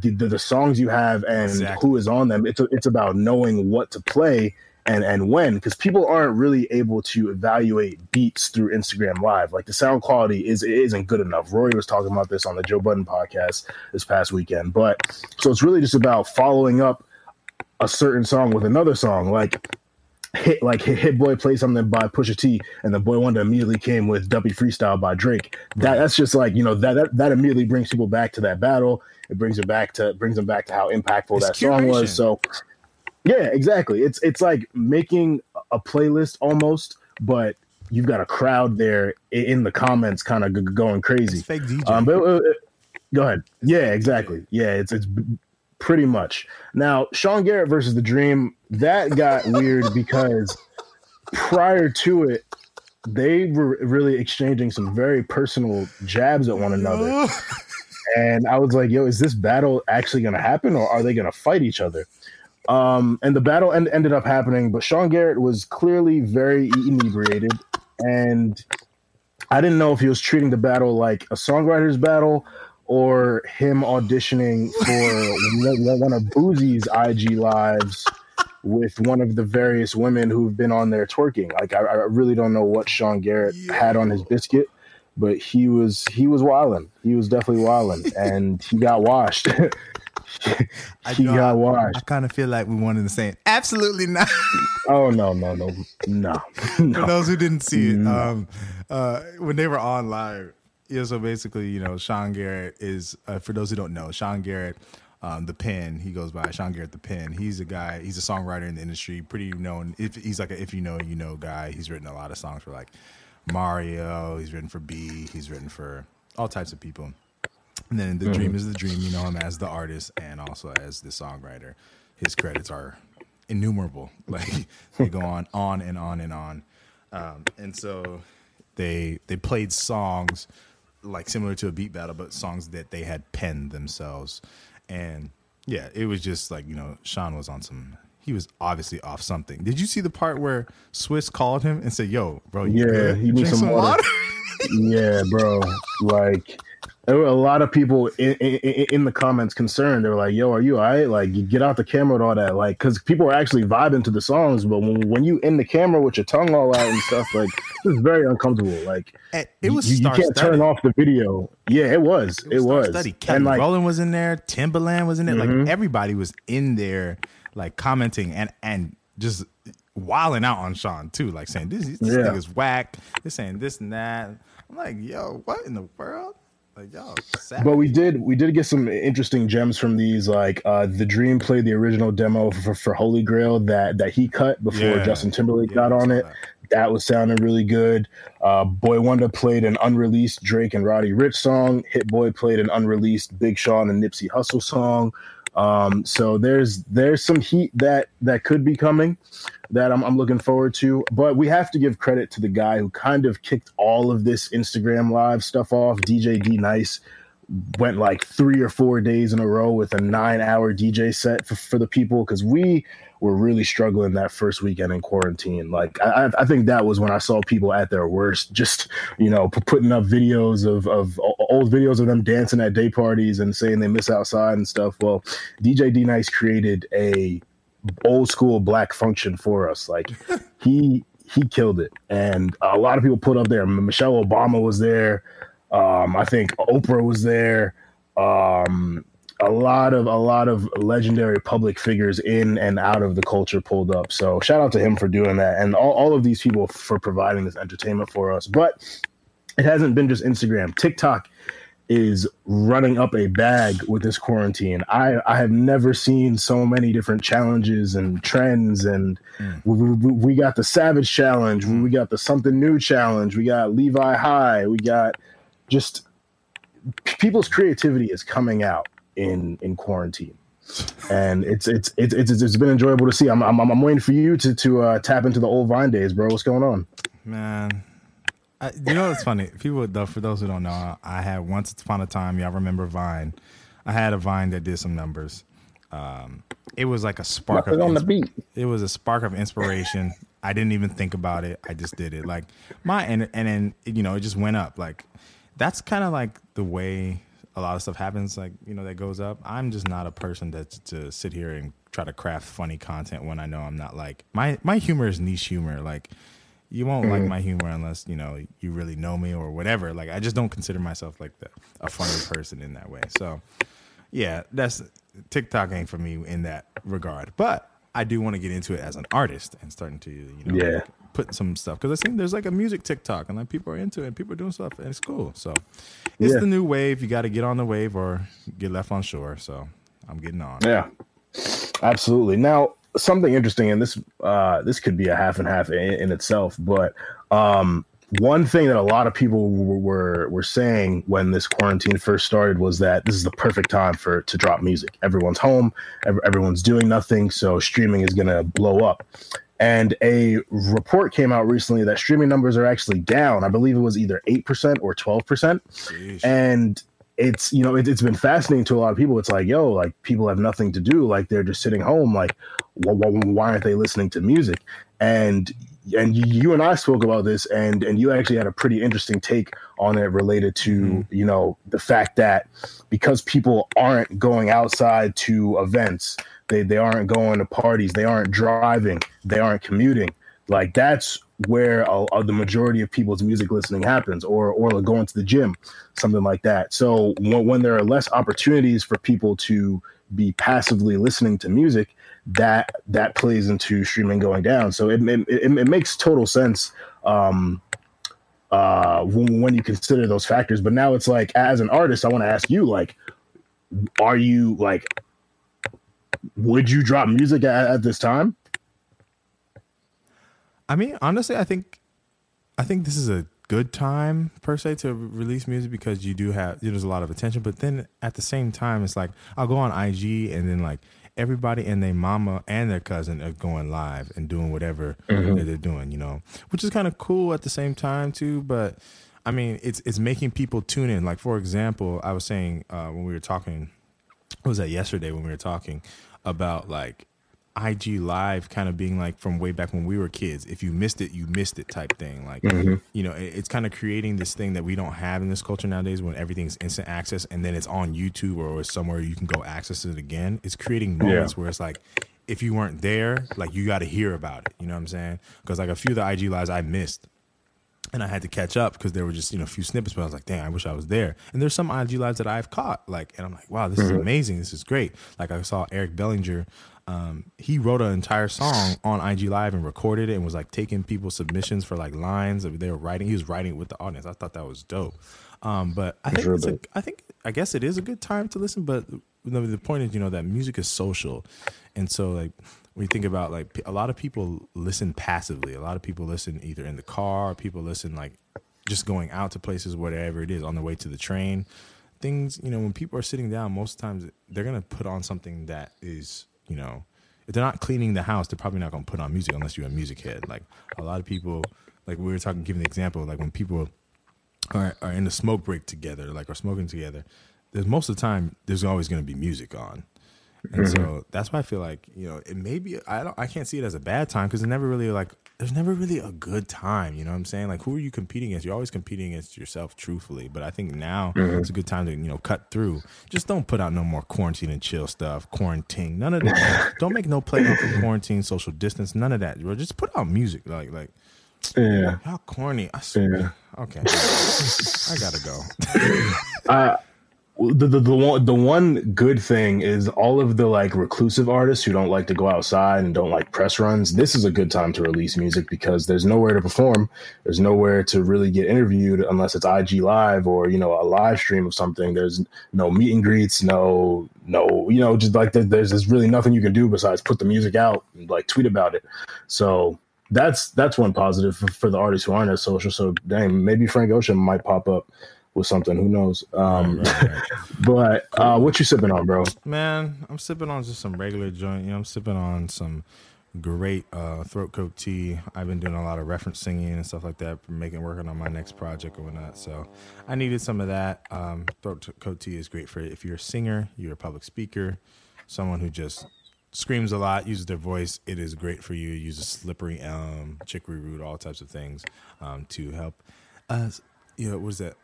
the, the, the songs you have and Exactly. who is on them. It's it's about knowing what to play and and when because people aren't really able to evaluate beats through Instagram Live. Like the sound quality is isn't good enough. Rory was talking about this on the Joe Budden podcast this past weekend. But so it's really just about following up a certain song with another song. Like hit like hit, hit boy play something by Pusha T and the Boi-1da immediately came with Duppy Freestyle by Drake. That that's just like you know that that, that immediately brings people back to that battle. It brings it back to brings them back to how impactful It's that song was. So yeah, exactly. It's it's like making a playlist almost, but you've got a crowd there in the comments, kind of g- going crazy. It's fake DJ. Um, but uh, go ahead. Yeah, exactly. Yeah, it's it's b- pretty much now Sean Garrett versus the Dream. That got *laughs* weird because prior to it, they were really exchanging some very personal jabs at one another, *laughs* and I was like, "Yo, is this battle actually going to happen, or are they going to fight each other?" Um, and the battle end- ended up happening, but Sean Garrett was clearly very inebriated, and I didn't know if he was treating the battle like a songwriter's battle or him auditioning for one- of Boozy's IG lives with one of the various women who've been on there twerking. Like I, I really don't know what Sean Garrett had on his biscuit, but he was he was wilding. He was definitely wilding, and he got washed. *laughs* *laughs* I he got washed. I kind of feel like we wanted to say absolutely not. *laughs* Oh no no no no *laughs* For those who didn't see it, No. um, uh, when they were on live, yeah. So basically, you know, Sean Garrett is uh, for those who don't know, Sean Garrett, um, the Pen. He goes by Sean Garrett the Pen. He's a guy. He's a songwriter in the industry, pretty known. If he's like a if you know you know guy. He's written a lot of songs for like Mario. He's written for B. He's written for all types of people. And then the dream is the dream. You know him as the artist and also as the songwriter. His credits are innumerable. *laughs* Like they go on, on and on and on. Um, and so they they played songs like similar to a beat battle, but songs that they had penned themselves. And yeah, it was just like you know, Sean was on some. He was obviously off something. Did you see the part where Swizz called him and said, "Yo, bro, you Yeah, he needs Drink some water." *laughs* yeah, bro. Like there were a lot of people in, in, in the comments concerned. They were like, "Yo, are you all right? Like, you get out the camera and all that." Like, because people are actually vibing to the songs, but when when you in the camera with your tongue all out and stuff, like, it's very uncomfortable. Like, it was you, you can't turn off the video. Yeah, it was. It was. Study. Kelly And like, Rowland was in there. Timbaland was in there. Mhm. Like everybody was in there, like commenting and and just wilding out on Sean too, like saying this this Yeah. nigga's whack. They're saying this and that. I'm like, yo, what in the world? Like, yo. But we did we did get some interesting gems from these. Like uh the Dream played the original demo for, for Holy Grail that that he cut before Yeah. Justin Timberlake Yeah, got on it. that. That was sounding really good. Uh Boi-1da played an unreleased Drake and Roddy Ricch song. Hit Boy played an unreleased Big Sean and Nipsey Hussle song. Um so there's there's some heat that that could be coming that I'm, I'm looking forward to. But we have to give credit to the guy who kind of kicked all of this Instagram live stuff off, DJ D Nice went like three or four days in a row with a nine hour DJ set for, for the people because we were really struggling that first weekend in quarantine. Like I, I- think that was when I saw people at their worst, just you know p- putting up videos of of old videos of them dancing at day parties and saying they miss outside and stuff. Well, DJ D Nice created a old school black function for us. Like *laughs* he he killed it, and a lot of people put up there. Michelle Obama was there. Um, I think Oprah was there. Um, a lot of a lot of legendary public figures in and out of the culture pulled up. So shout out to him for doing that, and all, all of these people for providing this entertainment for us. But it hasn't been just Instagram. TikTok is running up a bag with this quarantine. I, I have never seen so many different challenges and trends. And we, we, we got the Savage Challenge, we got the Something New Challenge, we got Levi High, we got just people's creativity is coming out in in quarantine. And it's it's it's it's, it's been enjoyable to see. I'm I'm, I'm waiting for you to to uh, tap into the old Vine days, bro. What's going on? Man, I, you know what's funny? People, though, for those who don't know, I had once upon a time. Y'all remember Vine? I had a Vine that did some numbers. Um, it was like a spark of on the beat. It was a spark of inspiration. *laughs* I didn't even think about it. I just did it. Like my and and then you know it just went up. Like that's kind of like the way a lot of stuff happens like you know that goes up. I'm just not a person that's to sit here and try to craft funny content when I know I'm not like my my humor is niche humor. Like you won't mm-hmm. like my humor unless you know you really know me or whatever. Like I just don't consider myself like the, a funny person in that way. So yeah, that's TikTok ain't for me in that regard. But I do want to get into it as an artist and starting to you know yeah. put some stuff because I think there's like a music TikTok and like people are into it and people are doing stuff and it's cool. So it's yeah. the new wave. You got to get on the wave or get left on shore. So I'm getting on. Yeah, absolutely. Now something interesting, and this uh, this could be a half and half in, in itself, but um, one thing that a lot of people were were saying when this quarantine first started was that this is the perfect time for to drop music. Everyone's home, everyone's doing nothing, so streaming is going to blow up. And a report came out recently that streaming numbers are actually down. I believe it was either 8% or 12%. And it's, you know, it, it's been fascinating to a lot of people. It's like, yo, like people have nothing to do. Like they're just sitting home. Like, why aren't they listening to music? And and you and I spoke about this, and and you actually had a pretty interesting take on it related to mm-hmm. you know the fact that because people aren't going outside to events, they they aren't going to parties, they aren't driving, they aren't commuting. Like that's where a, a, the majority of people's music listening happens, or or going to the gym, something like that. So when, when there are less opportunities for people to be passively listening to music, that that plays into streaming going down. So it it, it, it makes total sense um, uh, when, when you consider those factors. But now it's like, as an artist, I want to ask you, like, are you like, would you drop music at, at this time? I mean, honestly, I think, I think this is a good time per se to release music because you do have there's a lot of attention. But then at the same time, it's like I'll go on IG and then like everybody and their mama and their cousin are going live and doing whatever mm-hmm. that they're doing, you know, which is kind of cool at the same time too. But I mean, it's it's making people tune in. Like for example, I was saying uh, when we were talking, what was that yesterday when we were talking about like IG Live kind of being like from way back when we were kids. If you missed it, you missed it type thing. Like, mm-hmm. you know, it, it's kind of creating this thing that we don't have in this culture nowadays when everything's instant access and then it's on YouTube or somewhere you can go access it again. It's creating moments yeah. where it's like, if you weren't there, like you got to hear about it. You know what I'm saying? Because like a few of the IG Lives I missed and I had to catch up because there were just you know a few snippets, but I was like, "Dang, I wish I was there." And there's some IG lives that I've caught, like, and I'm like, "Wow, this mm-hmm. is amazing! This is great!" Like I saw Eric Bellinger um, he wrote an entire song on IG Live and recorded it and was like taking people's submissions for like lines that they were writing. He was writing with the audience. I thought that was dope. Um, but I think sure it's a, I think I guess it is a good time to listen. But the, the point is, you know, that music is social, and so like we think about like a lot of people listen passively. A lot of people listen either in the car, people listen like just going out to places, whatever it is, on the way to the train. Things, you know, when people are sitting down, most times they're gonna put on something that is you know, if they're not cleaning the house, they're probably not going to put on music unless you're a music head. Like a lot of people, like we were talking, giving the example, like when people are, are in the smoke break together, like are smoking together, there's most of the time there's always going to be music on. And mm-hmm. so that's why I feel like you know it may be I don't I can't see it as a bad time because it never really like there's never really a good time. You know what I'm saying? Like who are you competing against? You're always competing against yourself, truthfully. But I think now mm-hmm. it's a good time to you know cut through. Just don't put out no more quarantine and chill stuff. Quarantine, none of that. *laughs* don't make no play for quarantine, social distance, none of that. Bro. Just put out music, like like. Yeah. How corny. I swear. Yeah. Okay. I gotta go. *laughs* uh, the, the the one the one good thing is all of the like reclusive artists who don't like to go outside and don't like press runs. This is a good time to release music because there's nowhere to perform. There's nowhere to really get interviewed unless it's IG live or you know a live stream of something. There's no meet and greets, no no you know just like there's there's really nothing you can do besides put the music out and like tweet about it. So that's that's one positive for, for the artists who aren't as social. So dang, maybe Frank Ocean might pop up with something. Who knows? Um, right, right, right. *laughs* but uh, what you sipping on, bro? Man, I'm sipping on just some regular joint. You know, I'm sipping on some great uh, throat coat tea. I've been doing a lot of reference singing and stuff like that, making working on my next project or whatnot. So I needed some of that. Um, throat coat tea is great for if you're a singer, you're a public speaker, someone who just screams a lot, uses their voice. It is great for you. Uses slippery elm, chicory root, all types of things um, to help. Uh, you know, what is that?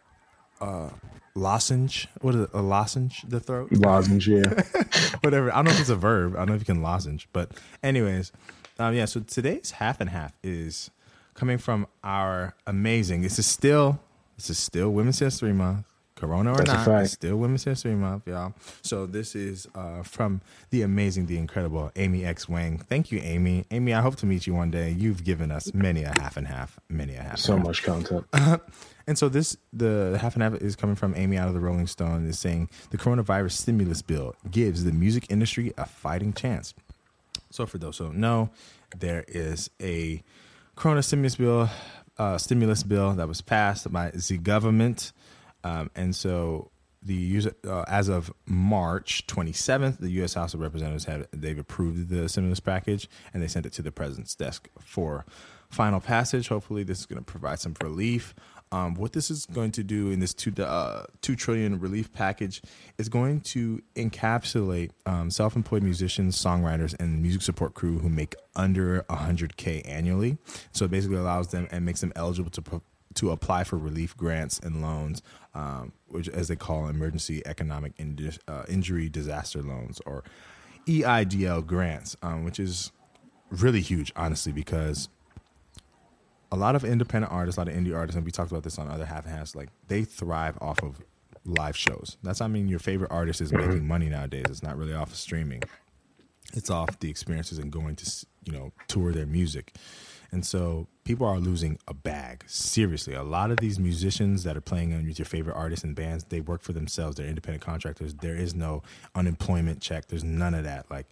Uh, lozenge. What is it? A lozenge the throat? *laughs* Lozenge, yeah. Whatever. I don't know if it's a verb. I don't know if you can lozenge. But anyways, um, yeah. So today's half and half is coming from our amazing. This is still this is still Women's History Month. Corona or That's not, it's still Women's History Month, y'all. So this is uh, from the amazing, the incredible Amy X Wang. Thank you, Amy. Amy, I hope to meet you one day. You've given us many a half and half, many a half. So half. much content. *laughs* And so this the half and half is coming from Amy out of the Rolling Stone is saying the coronavirus stimulus bill gives the music industry a fighting chance. So for those who don't know, there is a corona stimulus bill, uh, stimulus bill that was passed by the government, um, and so the user, uh, as of March 27th, the U.S. House of Representatives had they've approved the stimulus package and they sent it to the president's desk for final passage. Hopefully, this is going to provide some relief. Um, what this is going to do in this two uh, two trillion relief package is going to encapsulate um, self-employed musicians, songwriters, and music support crew who make under 100k annually. So it basically allows them and makes them eligible to pro- to apply for relief grants and loans, um, which as they call emergency economic indi- uh, injury disaster loans or EIDL grants, um, which is really huge, honestly, because a lot of independent artists, a lot of indie artists, and we talked about this on other half and halves, like they thrive off of live shows. That's I mean your favorite artist is making money nowadays. It's not really off of streaming. It's off the experiences and going to you know tour their music. And so people are losing a bag. Seriously, a lot of these musicians that are playing with your favorite artists and bands, they work for themselves. They're independent contractors. There is no unemployment check. There's none of that. Like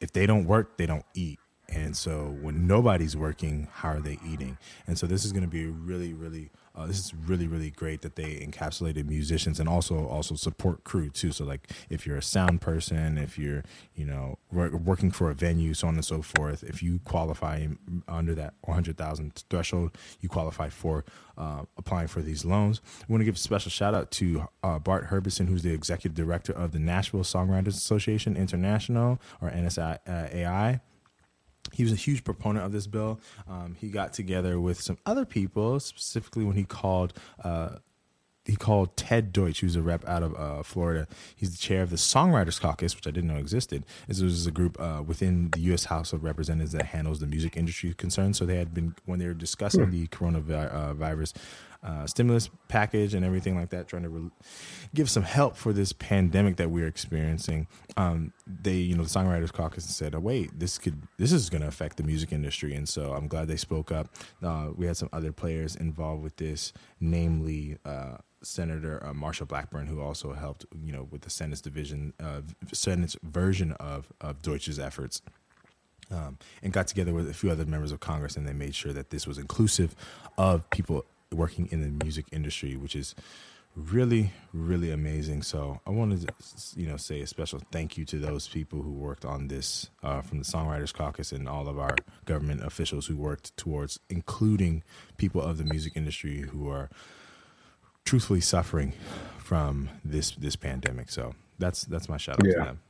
if they don't work, they don't eat. And so when nobody's working, how are they eating? And so this is going to be really, really, uh, this is really, really great that they encapsulated musicians and also also support crew too. So like if you're a sound person, if you're you know working for a venue, so on and so forth, if you qualify under that 100,000 threshold, you qualify for uh, applying for these loans. I want to give a special shout out to uh, Bart Herbison, who's the executive director of the Nashville Songwriters Association International or NSI uh, he was a huge proponent of this bill. Um, he got together with some other people, specifically when he called. Uh, he called Ted Deutch, who's a rep out of uh, Florida. He's the chair of the Songwriters Caucus, which I didn't know existed. This was a group uh, within the U.S. House of Representatives that handles the music industry concerns. So they had been when they were discussing the coronavirus uh, stimulus package and everything like that, trying to re- give some help for this pandemic that we're experiencing. Um, they, you know, the Songwriters Caucus said, "Oh wait, this could, this is going to affect the music industry," and so I'm glad they spoke up. Uh, we had some other players involved with this, namely. Uh, Senator uh, Marsha Blackburn, who also helped, you know, with the Senate's division, uh, Senate's version of of Deutch's efforts um, and got together with a few other members of Congress, and they made sure that this was inclusive of people working in the music industry, which is really, really amazing. So I wanted to, you know, say a special thank you to those people who worked on this, uh, from the Songwriters Caucus and all of our government officials who worked towards including people of the music industry who are truthfully suffering from this this pandemic. So that's that's my shout out Yeah. to them.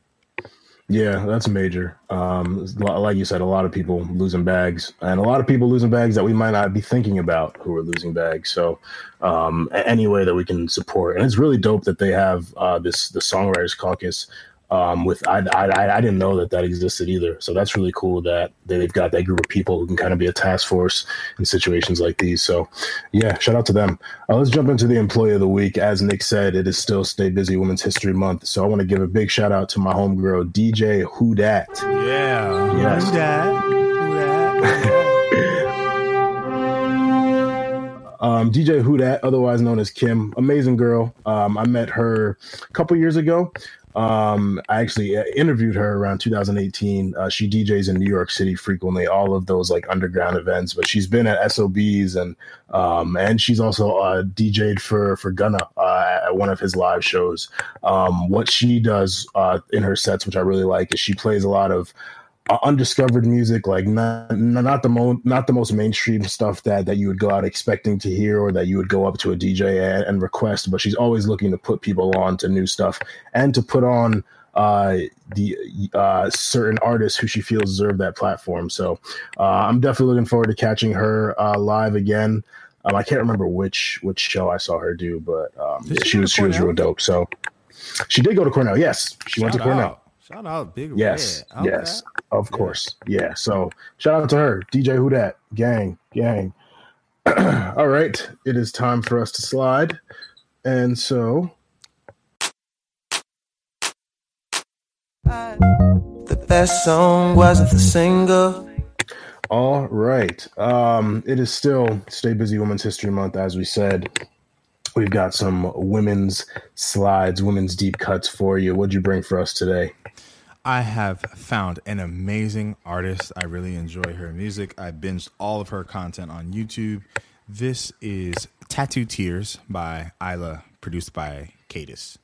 Yeah, that's major. Um, like you said, a lot of people losing bags, and a lot of people losing bags that we might not be thinking about who are losing bags. So, um, any way that we can support, and it's really dope that they have uh, this the songwriters caucus. Um, with I, I I didn't know that that existed either. So that's really cool that they've got that group of people who can kind of be a task force in situations like these. So, yeah, shout out to them. Uh, let's jump into the employee of the week. As Nick said, it is still Stay Busy Women's History Month. So I want to give a big shout out to my homegirl, DJ Who Dat. Yeah. Yes. Who dat? Who dat? Um, DJ Who Dat, otherwise known as Kim, amazing girl. Um, I met her a couple years ago. Um, I actually uh, interviewed her around 2018. Uh, she DJs in New York City frequently, all of those like underground events. But she's been at SOBs and um, and she's also uh, DJ'd for for Gunna uh, at one of his live shows. Um, what she does uh, in her sets, which I really like, is she plays a lot of undiscovered music, like not not the mo- not the most mainstream stuff that that you would go out expecting to hear or that you would go up to a DJ and, and request. But she's always looking to put people on to new stuff and to put on uh the uh certain artists who she feels deserve that platform so uh i'm definitely looking forward to catching her uh live again Um, I can't remember which which show I saw her do, but um, yeah, she was she was real dope. So she did go to Cornell. Yes, she Shout went to Cornell. Out. Shout out, Big Yes, Red. yes, of course. Yeah. So shout out to her, DJ Who Dat, gang, gang. *clears throat* All right, it is time for us to slide, and so. The best song wasn't the single. All right. Um, it is still Stay Busy Women's History Month, as we said. We've got some women's slides, women's deep cuts for you. What'd you bring for us today? I have found an amazing artist. I really enjoy her music. I binged all of her content on YouTube. This is Tattoo Tears by Isla, produced by Cadis.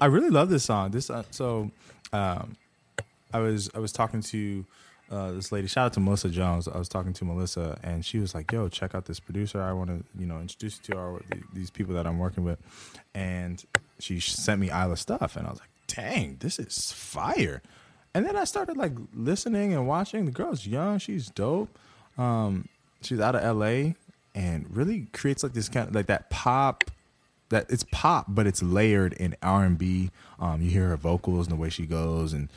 I really love this song. This uh, so um, I was I was talking to uh, this lady. Shout out to Melissa Jones. I was talking to Melissa, and she was like, "Yo, check out this producer. I want to you know introduce you to our, these people that I'm working with." And she sent me Isla stuff, and I was like, "Dang, this is fire!" And then I started like listening and watching. The girl's young. She's dope. Um, she's out of LA and really creates like this kind of like that pop that it's pop, but it's layered in R and B. Um, you hear her vocals and the way she goes, and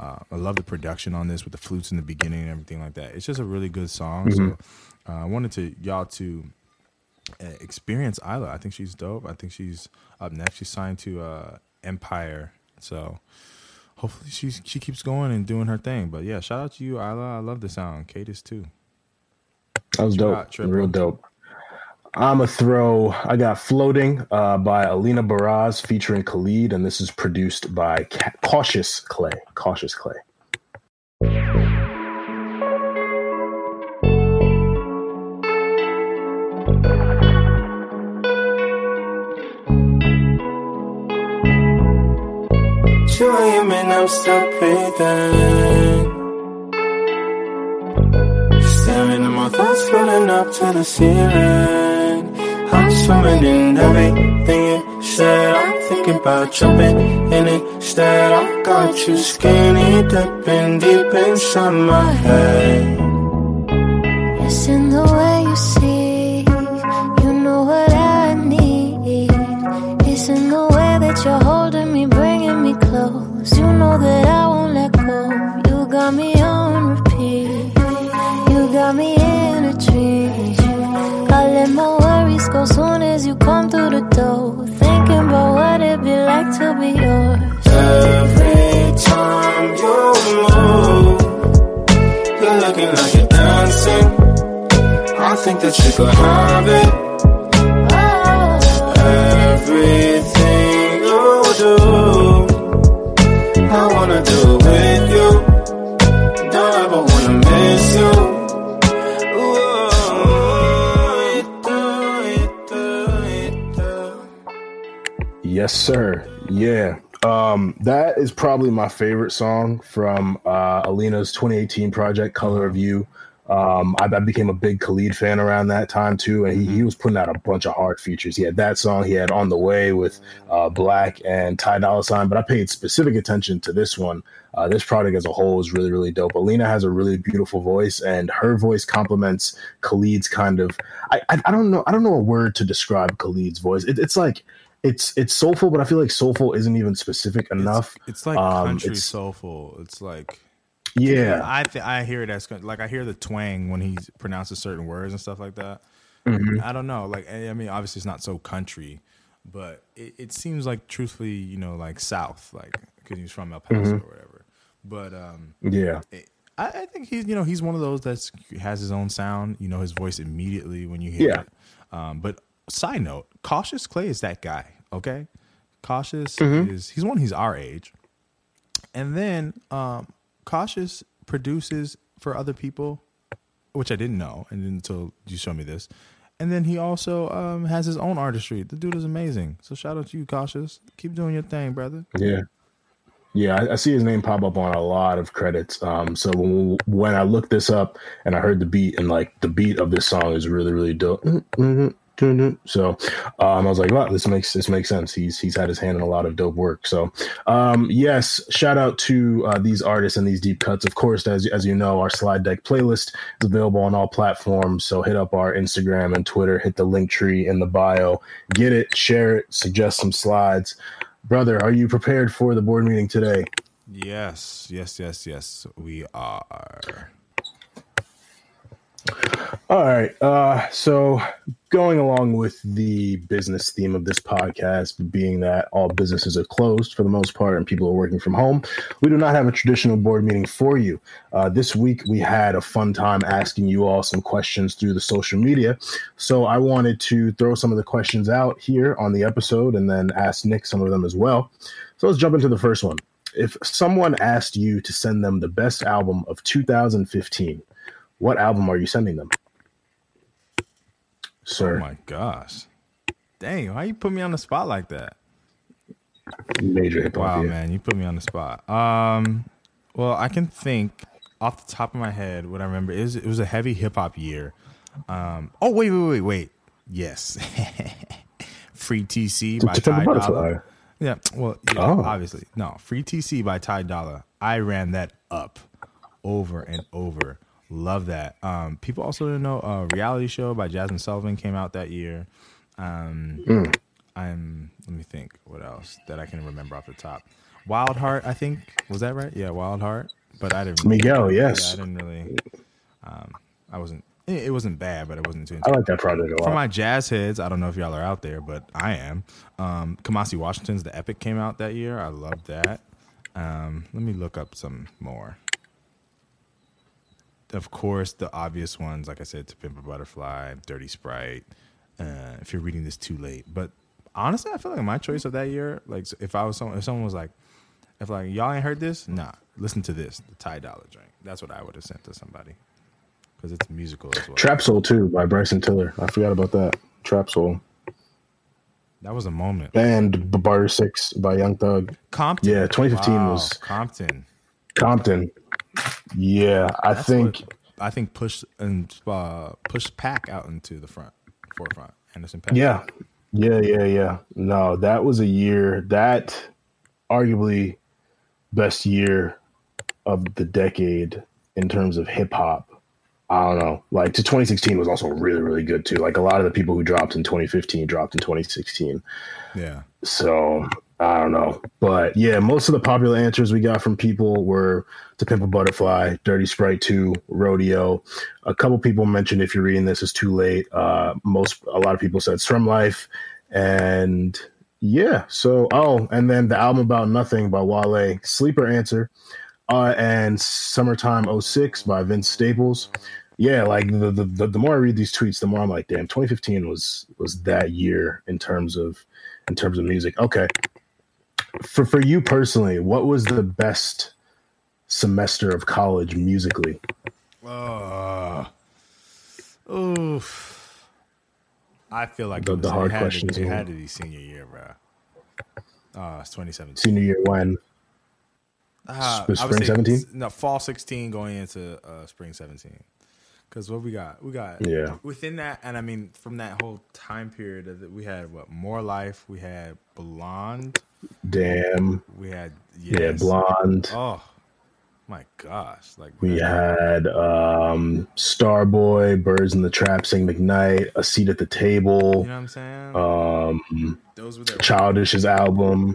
uh, I love the production on this with the flutes in the beginning and everything like that. It's just a really good song. Mm-hmm. So uh, I wanted to y'all to uh, experience Isla. I think she's dope. I think she's up next. She's signed to uh, Empire, so hopefully she she keeps going and doing her thing. But yeah, shout out to you, Isla. I love the sound. Cadis too. That was dope. Real dope. I'm a throw. I got "Floating" uh, by Alina Baraz featuring Khalid, and this is produced by Ca- Cautious Clay. Cautious Clay. Two a.m. and I'm still breathing. My thoughts floating up to the ceiling. I'm swimming in everything said. I'm thinking about jumping in. Instead, I got you skinny dipping deep inside my head. It's in the way that you could have it. Everything you do, I wanna do with you. Don't ever wanna miss you. Yes, sir. Yeah. Um, that is probably my favorite song from uh, Alina's 2018 project, Color of You. Um, I, I became a big Khalid fan around that time too, and he, he was putting out a bunch of hard features. He had that song, he had "On the Way" with uh, 6LACK and Ty Dolla Sign, but I paid specific attention to this one. Uh, this product as a whole is really, really dope. Alina has a really beautiful voice, and her voice complements Khalid's kind of. I, I, I don't know. I don't know a word to describe Khalid's voice. It, it's like it's it's soulful, but I feel like soulful isn't even specific enough. It's, it's like Um, country it's- soulful. It's like Yeah, I th- I hear it as like I hear the twang when he pronounces certain words and stuff like that. Mm-hmm. I don't know. Like I I mean, obviously it's not so country, but it, it seems like truthfully, you know, like South, like because he's from El Paso Mm-hmm. or whatever. But um, yeah, it, I, I think he's you know he's one of those that has his own sound. You know his voice immediately when you hear Yeah. it. Um, but side note, Cautious Clay is that guy. Okay, Cautious Mm-hmm. is he's one. He's our age, and then um, Cautious produces for other people, which I didn't know, and until you showed me this. And then he also um, has his own artistry. The dude is amazing. So shout out to you, Cautious. Keep doing your thing, brother. yeah, yeah. I, I see his name pop up on a lot of credits. Um, so when, when I looked this up and I heard the beat, and like the beat of this song is really, really dope. So um, I was like, "Wow, this makes this makes sense." He's he's had his hand in a lot of dope work. So um, yes, shout out to uh, these artists and these deep cuts. Of course, as as you know, our slide deck playlist is available on all platforms. So hit up our Instagram and Twitter. Hit the link tree in the bio. Get it, share it, suggest some slides. Brother, are you prepared for the board meeting today? Yes, yes, yes, yes. We are. All right. Uh, so, going along with the business theme of this podcast, being that all businesses are closed for the most part and people are working from home, we do not have a traditional board meeting for you. Uh, this week, we had a fun time asking you all some questions through the social media. So, I wanted to throw some of the questions out here on the episode and then ask Nick some of them as well. So, let's jump into the first one. If someone asked you to send them the best album of 2015, what album are you sending them? Sir, Oh my gosh. Dang, why you put me on the spot like that? major hip hop. Wow, yeah. man, you put me on the spot. Um, well, I can think off the top of my head what I remember is it was a heavy hip hop year. Um, oh wait, wait, wait, wait. Yes, *laughs* Free TC by To Pimp a Ty. Dolla. Yeah, well, yeah, Oh. obviously, no. Free TC by Ty Dolla. I ran that up over and over. Love that. Um, people also didn't know a reality show by Jazmine Sullivan came out that year. Um, Hmm. I'm. Let me think. What else that I can remember off the top? Wild Heart, I think was that right? Yeah, Wild Heart. But I didn't. Miguel, Yeah, yes. I didn't really. Um, I wasn't. It, it wasn't bad, but it wasn't too. I like that project a lot. For my jazz heads, I don't know if y'all are out there, but I am. Um, Kamasi Washington's The Epic came out that year. I loved that. Um, let me look up some more. Of course, the obvious ones, like I said, To Pimp a Butterfly, Dirty Sprite. Uh, if you're reading this too late, but honestly, I feel like my choice of that year, like if I was someone, if someone was like, if like y'all ain't heard this, nah, listen to this, the Ty Dollar drink. That's what I would have sent to somebody because it's musical as well. Trap Soul too by Bryson Tiller. I forgot about that. Trap Soul that was a moment. and Barter Six by Young Thug. Compton. Yeah, 2015 Wow, was- Compton. Compton. Yeah, I That's think what- I think push and uh, push Paak out into the front, forefront. Anderson .Paak. Yeah. Yeah, yeah, yeah. No, that was a year that arguably best year of the decade in terms of hip hop. I don't know. Like to 2016 was also really, really good too. Like a lot of the people who dropped in 2015 dropped in 2016. yeah. So I don't know. But yeah, most of the popular answers we got from people were To Pimp a Butterfly, Dirty Sprite 2, Rodeo. A couple people mentioned if you're reading this is too late. Uh most a lot of people said Strum Life. And yeah, so oh, and then the album about nothing by Wale, sleeper answer. Uh and Summertime 06 by Vince Staples. Yeah, like the the the more I read these tweets, the more I'm like, damn, 2015 was was that year in terms of in terms of music. Okay. For for you personally, what was the best semester of college musically? Uh, oof. I feel like The- it, was, the hard it had questions, To, it had to be senior year, bro. Uh, it's 2017. Senior year when? Uh, Sp- spring 17? No, fall 16 going into uh, spring 17. Because what we got, we got Yeah. within that, and I mean from that whole time period of it, we had what more life, we had blonde, Damn. we had Yeah, blonde. Oh my gosh! Like We had um, Starboy, Birds in the Trap, Sing McKnight, A Seat at the Table. you know what I'm saying? um, Those were the Childish's album. You know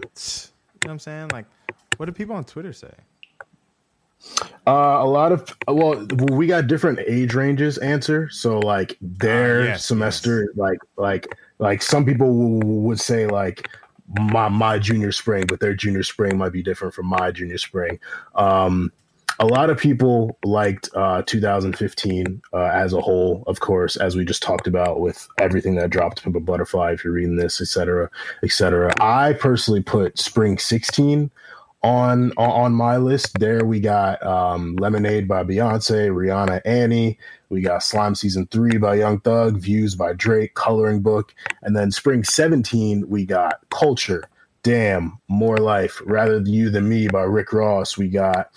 what I'm saying? Like, what do people on Twitter say? Uh, a lot of well, we got different age ranges. Answer so like their Ah, yes, semester, like like like some people w- would say like my my junior spring, but their junior spring might be different from my junior spring. Um, a lot of people liked uh, 2015 uh, as a whole, of course, as we just talked about with everything that dropped Pimp a Butterfly. If you're reading this, etc., cetera, et cetera. I personally put Spring 16 on on my list. There we got um, Lemonade by Beyonce, Rihanna, Anti. We got Slime Season Three by Young Thug, Views by Drake, Coloring Book, and then Spring 17 we got Culture. Damn, More Life, Rather You Than Me by Rick Ross. We got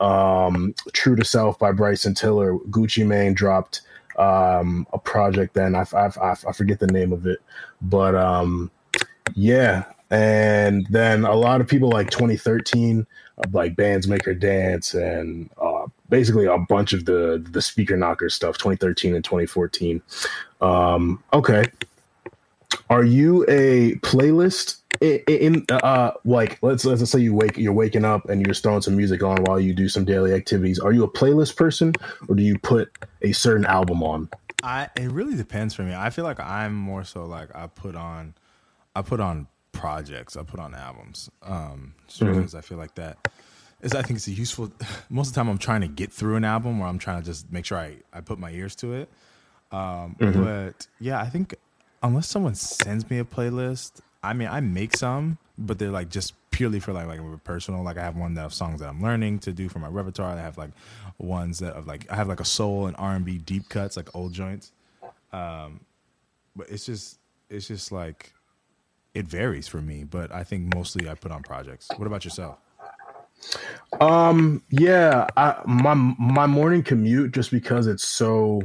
um, True to Self by Bryson Tiller. Gucci Mane dropped um, a project then. I, I, I, I forget the name of it. But um, yeah. And then a lot of people like 2013, uh, like Bands Make Her Dance, and uh, basically a bunch of the the speaker knocker stuff, 2013 and 2014. Um, okay. Are you a playlist in, in uh like let's let's say you wake you're waking up and you're throwing some music on while you do some daily activities. Are you a playlist person or do you put a certain album on? I it really depends for me. I feel like I'm more so like I put on, I put on projects. I put on albums. Um, because I feel like that is I think it's a useful. *sighs* Most of the time, I'm trying to get through an album, or I'm trying to just make sure I I put my ears to it. Um, But yeah, I think unless someone sends me a playlist, I mean, I make some, but they're like just purely for like like personal. Like I have one that of songs that I'm learning to do for my repertoire. I have like ones that of like I have like a soul and R and B deep cuts, like old joints. Um, but it's just it's just like it varies for me. But I think mostly I put on projects. What about yourself? Um, yeah, I, my my morning commute just because it's so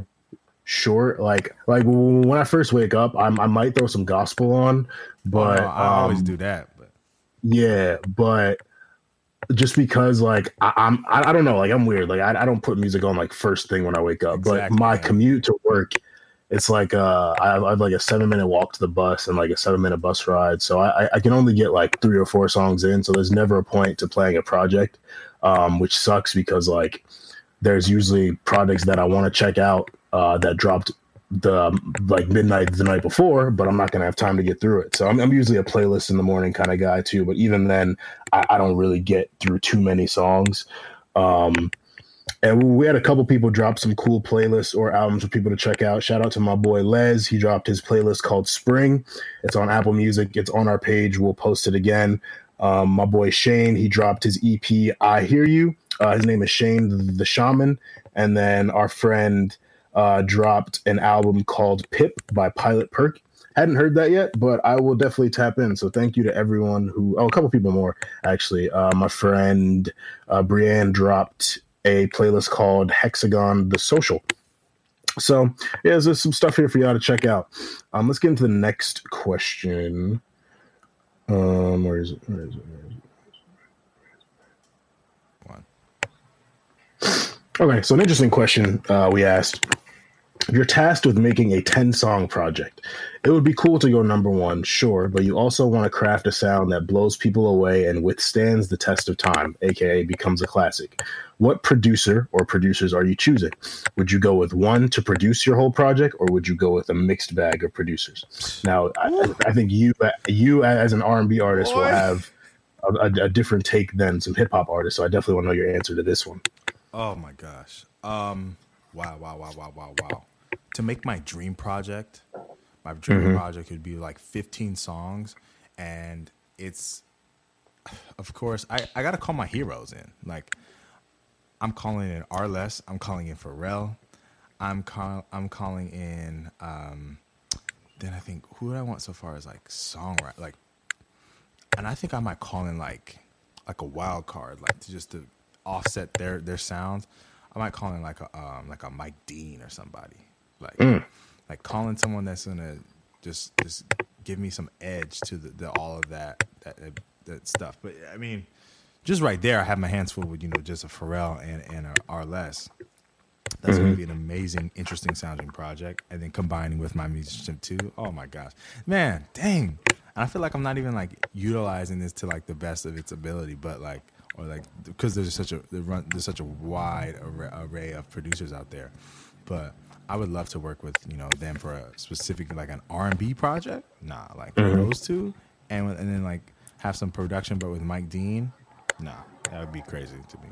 short. Like like when I first wake up, I, I might throw some gospel on, but Oh, I always um, do that. But Yeah, but just because like I, I'm I, I don't know like I'm weird like I, I don't put music on like first thing when I wake up but my man. commute to work it's like uh I have, I have like a seven minute walk to the bus and like a seven minute bus ride so I, I- can only get like three or four songs in so there's never a point to playing a project um which sucks because like there's usually projects that I want to check out uh that dropped the like midnight the night before, but I'm not gonna have time to get through it. So I'm, I'm usually a playlist in the morning kind of guy too. But even then, I, I don't really get through too many songs. Um, and we had a couple people drop some cool playlists or albums for people to check out. Shout out to my boy Les. He dropped his playlist called Spring. It's on Apple Music. It's on our page. We'll post it again. Um, my boy Shane, he dropped his EP, I Hear You. Uh, his name is Shane the, Shaman. And then our friend uh, dropped an album called Pip by Pilot Perk. Hadn't heard that yet, but I will definitely tap in. So thank you to everyone who, oh, a couple people more actually. Uh, my friend uh, Brienne dropped a playlist called Hexagon the Social. So yeah, there's some stuff here for y'all to check out. Um, let's get into the next question. Um, where is it? Where is it? Where is it? Okay, so an interesting question uh, we asked. If you're tasked with making a 10 song project, it would be cool to go number one, sure, but you also want to craft a sound that blows people away and withstands the test of time, aka becomes a classic. What producer or producers are you choosing? Would you go with one to produce your whole project, or would you go with a mixed bag of producers? Now, I, I think you, you as an R&B artist, will have a, a, a different take than some hip hop artists. So I definitely want to know your answer to this one. Oh my gosh. Um wow, wow, wow, wow, wow, wow. To make my dream project, my dream Mm-hmm. project would be like 15 songs and it's of course I, I gotta call my heroes in. Like I'm calling in Arles, I'm calling in Pharrell, I'm call, I'm calling in um then I think who would I want so far as like songwriter like and I think I might call in like like a wild card, like to just to offset their their sounds. I might call in like a um, like a Mike Dean or somebody, like Mm. Like calling someone that's gonna just just give me some edge to the, the all of that that that, that stuff. But I mean, just right there, I have my hands full with you know just a Pharrell and and a Arless. That's going to mm-hmm. be an amazing, interesting sounding project, and then combining with my musicianship too. Oh my gosh, man, dang! And I feel like I'm not even like utilizing this to like the best of its ability, but like or like because there's such a there's such a wide array of producers out there. But I would love to work with you know them for a specific like an R and B project. Nah, like mm-hmm. those two, and and then like have some production, but with Mike Dean. Nah, that would be crazy to me.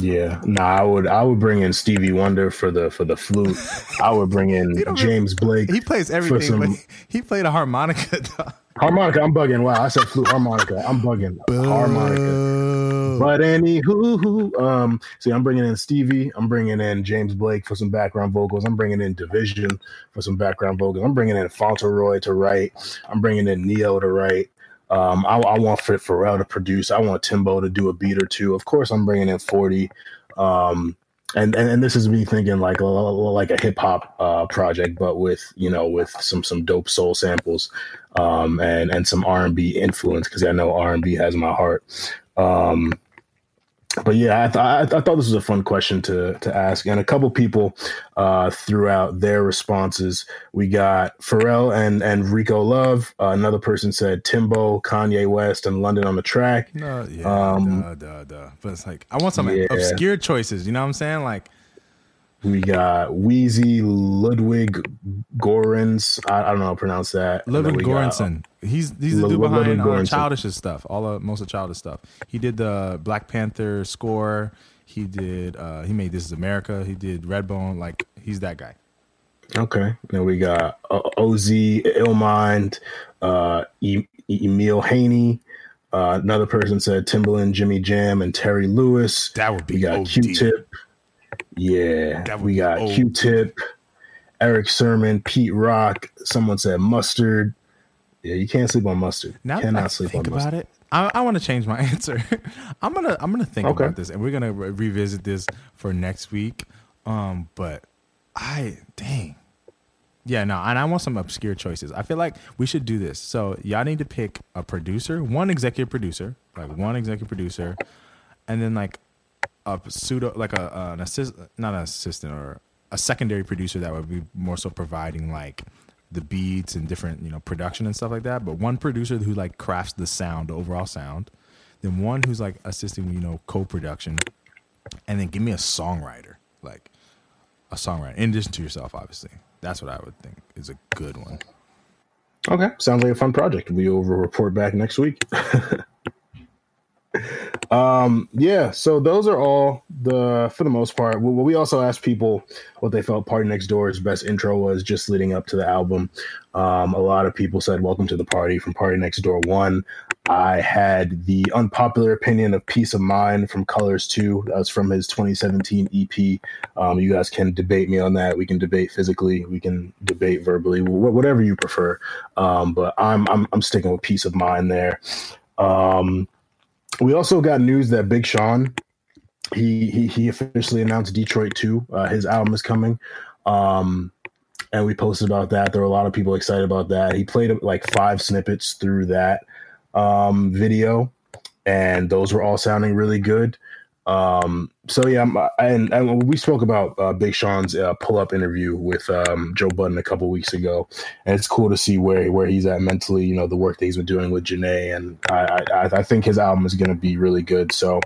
Yeah, nah, I would I would bring in Stevie Wonder for the for the flute. I would bring in *laughs* James Blake. He plays everything, some but he, he played a harmonica. *laughs* Though. Harmonica. I'm bugging. Wow, I said flute harmonica. I'm bugging. Harmonica. But anywho, um, see, I'm bringing in Stevie. I'm bringing in James Blake for some background vocals. I'm bringing in Division for some background vocals. I'm bringing in Fauntleroy to write. I'm bringing in Ne-Yo to write. Um, I, I want Fit Pharrell to produce. I want Timbo to do a beat or two. Of course, I'm bringing in 40. Um, and, and and this is me thinking like a, like a hip hop uh, project, but with you know with some some dope soul samples, um, and and some R and B influence because I know R and B has my heart. Um, but yeah, I, th- I, I thought this was a fun question to to ask, and a couple people uh, threw out their responses. We got Pharrell and and Rico Love. Uh, another person said Timbo, Kanye West, and London on the track. No, yeah, Um, duh, duh, duh. But it's like I want some Yeah. obscure choices. You know what I'm saying? Like, We got Wheezy, Ludwig Gorens. I, I don't know how to pronounce that. Ludwig we got-. He's he's the dude behind uh. Childish's stuff. All of most of Childish stuff. He did the Black Panther score. He did. uh He made This Is America. He did Redbone. Like he's that guy. Okay. Then we got uh, Oz, Illmind, uh, e- Emile Haynie. Uh, another person said Timbaland, Jimmy Jam, and Terry Lewis. That would be We got OD. Q-Tip. Yeah. That We got. Q-Tip, Erick Sermon, Pete Rock. Someone said Mustard. Yeah, you can't sleep on mustard. Now Cannot sleep think on about mustard. it, I, I want to change my *laughs* answer. I'm gonna I'm gonna think Okay. about this, and we're gonna re- revisit this for next week. Um, but I dang, yeah, no, and I want some obscure choices. I feel like we should do this. So y'all need to pick a producer, one executive producer, like one executive producer, and then like a pseudo, like a an assist, not an assistant or a secondary producer that would be more so providing like the beats and different you know production and stuff like that. But one producer who like crafts the sound, the overall sound, then one who's like assisting you know co-production, and then give me a songwriter, like a songwriter in addition to yourself, obviously. That's what I would think is a good one. Okay. Sounds like a fun project. We will report back next week. *laughs* um yeah so those are all the for the most part. We, we also asked people what they felt PARTYNEXTDOOR's best intro was just leading up to the album. Um a lot of people said welcome to the party from PARTYNEXTDOOR one. I had the unpopular opinion of peace of mind from colors 2 that was from his 2017 ep um you guys can debate me on that. We can debate physically. We can debate verbally. Wh- whatever you prefer. Um but i'm i'm, I'm sticking with peace of mind there. Um we also got news that Big Sean he he, he officially announced Detroit 2. Uh, his album is coming. Um, and we posted about that. There were a lot of people excited about that. He played like five snippets through that um, video, and those were all sounding really good. Um, so yeah, and, and we spoke about uh, Big Sean's uh, pull-up interview with um, Joe Budden a couple weeks ago, and it's cool to see where where he's at mentally. You know, the work that he's been doing with Jhené, and I I, I think his album is going to be really good. So.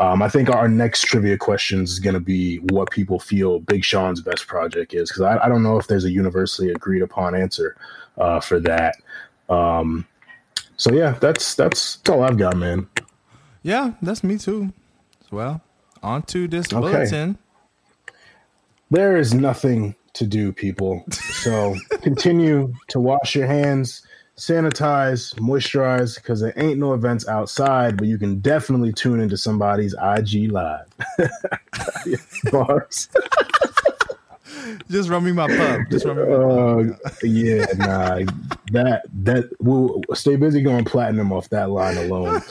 Um, I think our next trivia questions is going to be what people feel Big Sean's best project is, because I, I don't know if there's a universally agreed upon answer uh, for that. Um, so yeah, that's that's that's all I've got, man. Yeah, that's me too. Well, on to this Okay. bulletin. There is nothing to do, people. So *laughs* continue to wash your hands, sanitize, moisturize, because there ain't no events outside, but you can definitely tune into somebody's IG live. *laughs* Bars. *laughs* Just run me my pub. Just run me my pub. Uh, yeah, nah, that that we'll stay busy going platinum off that line alone.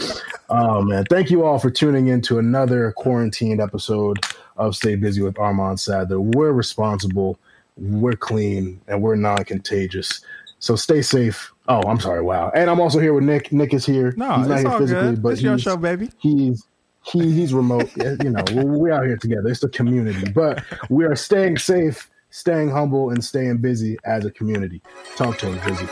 Oh man, thank you all for tuning in to another quarantined episode of Stay Busy with Armand Sadler. We're responsible, we're clean, and we're non contagious. So stay safe. Oh, I'm sorry. Wow. And I'm also here with Nick. Nick is here. No, he's not it's all good. It's your show, baby. He's he, he's remote. *laughs* you know, we're, we're out here together. It's a community, but we are staying safe, staying humble, and staying busy as a community. Talk to him, busy.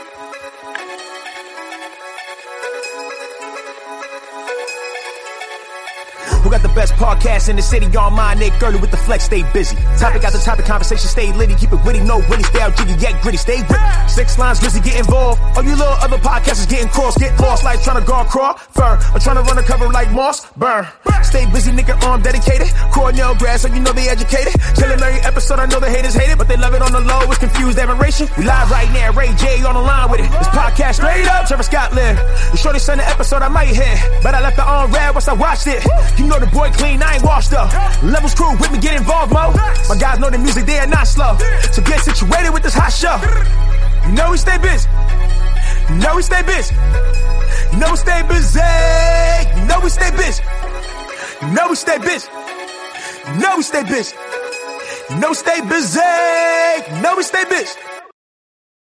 Got the best podcast in the city? On my Nick Gurley with the flex, stay busy. Topic the topic, conversation stay litty. Keep it witty, no willy, stay out jiggy, yet gritty, stay gritty. Six lines, busy, get involved. All you little other podcasters getting cross, get lost like trying to guard crawl, fur, or trying to run a cover like moss, burn. Stay busy, nigga, arm dedicated. Cornell grad, so you know they educated. Killing every episode, I know the haters hate it, but they love it on the low. It's confused admiration. We live right now, Ray J on the line with it. This podcast straight up, Trevor Scott live. The shorty sent an episode I might hit, but I left the on red once I watched it. You know the boy clean, I ain't washed up. Levels crew with me, get involved, mo. My guys know the music, they are not slow. So get situated with this hot show. You know we stay busy. You know we stay busy. You know we stay busy. You know we stay busy. You know we stay busy. You know we stay busy. You know we stay busy. You know we stay busy.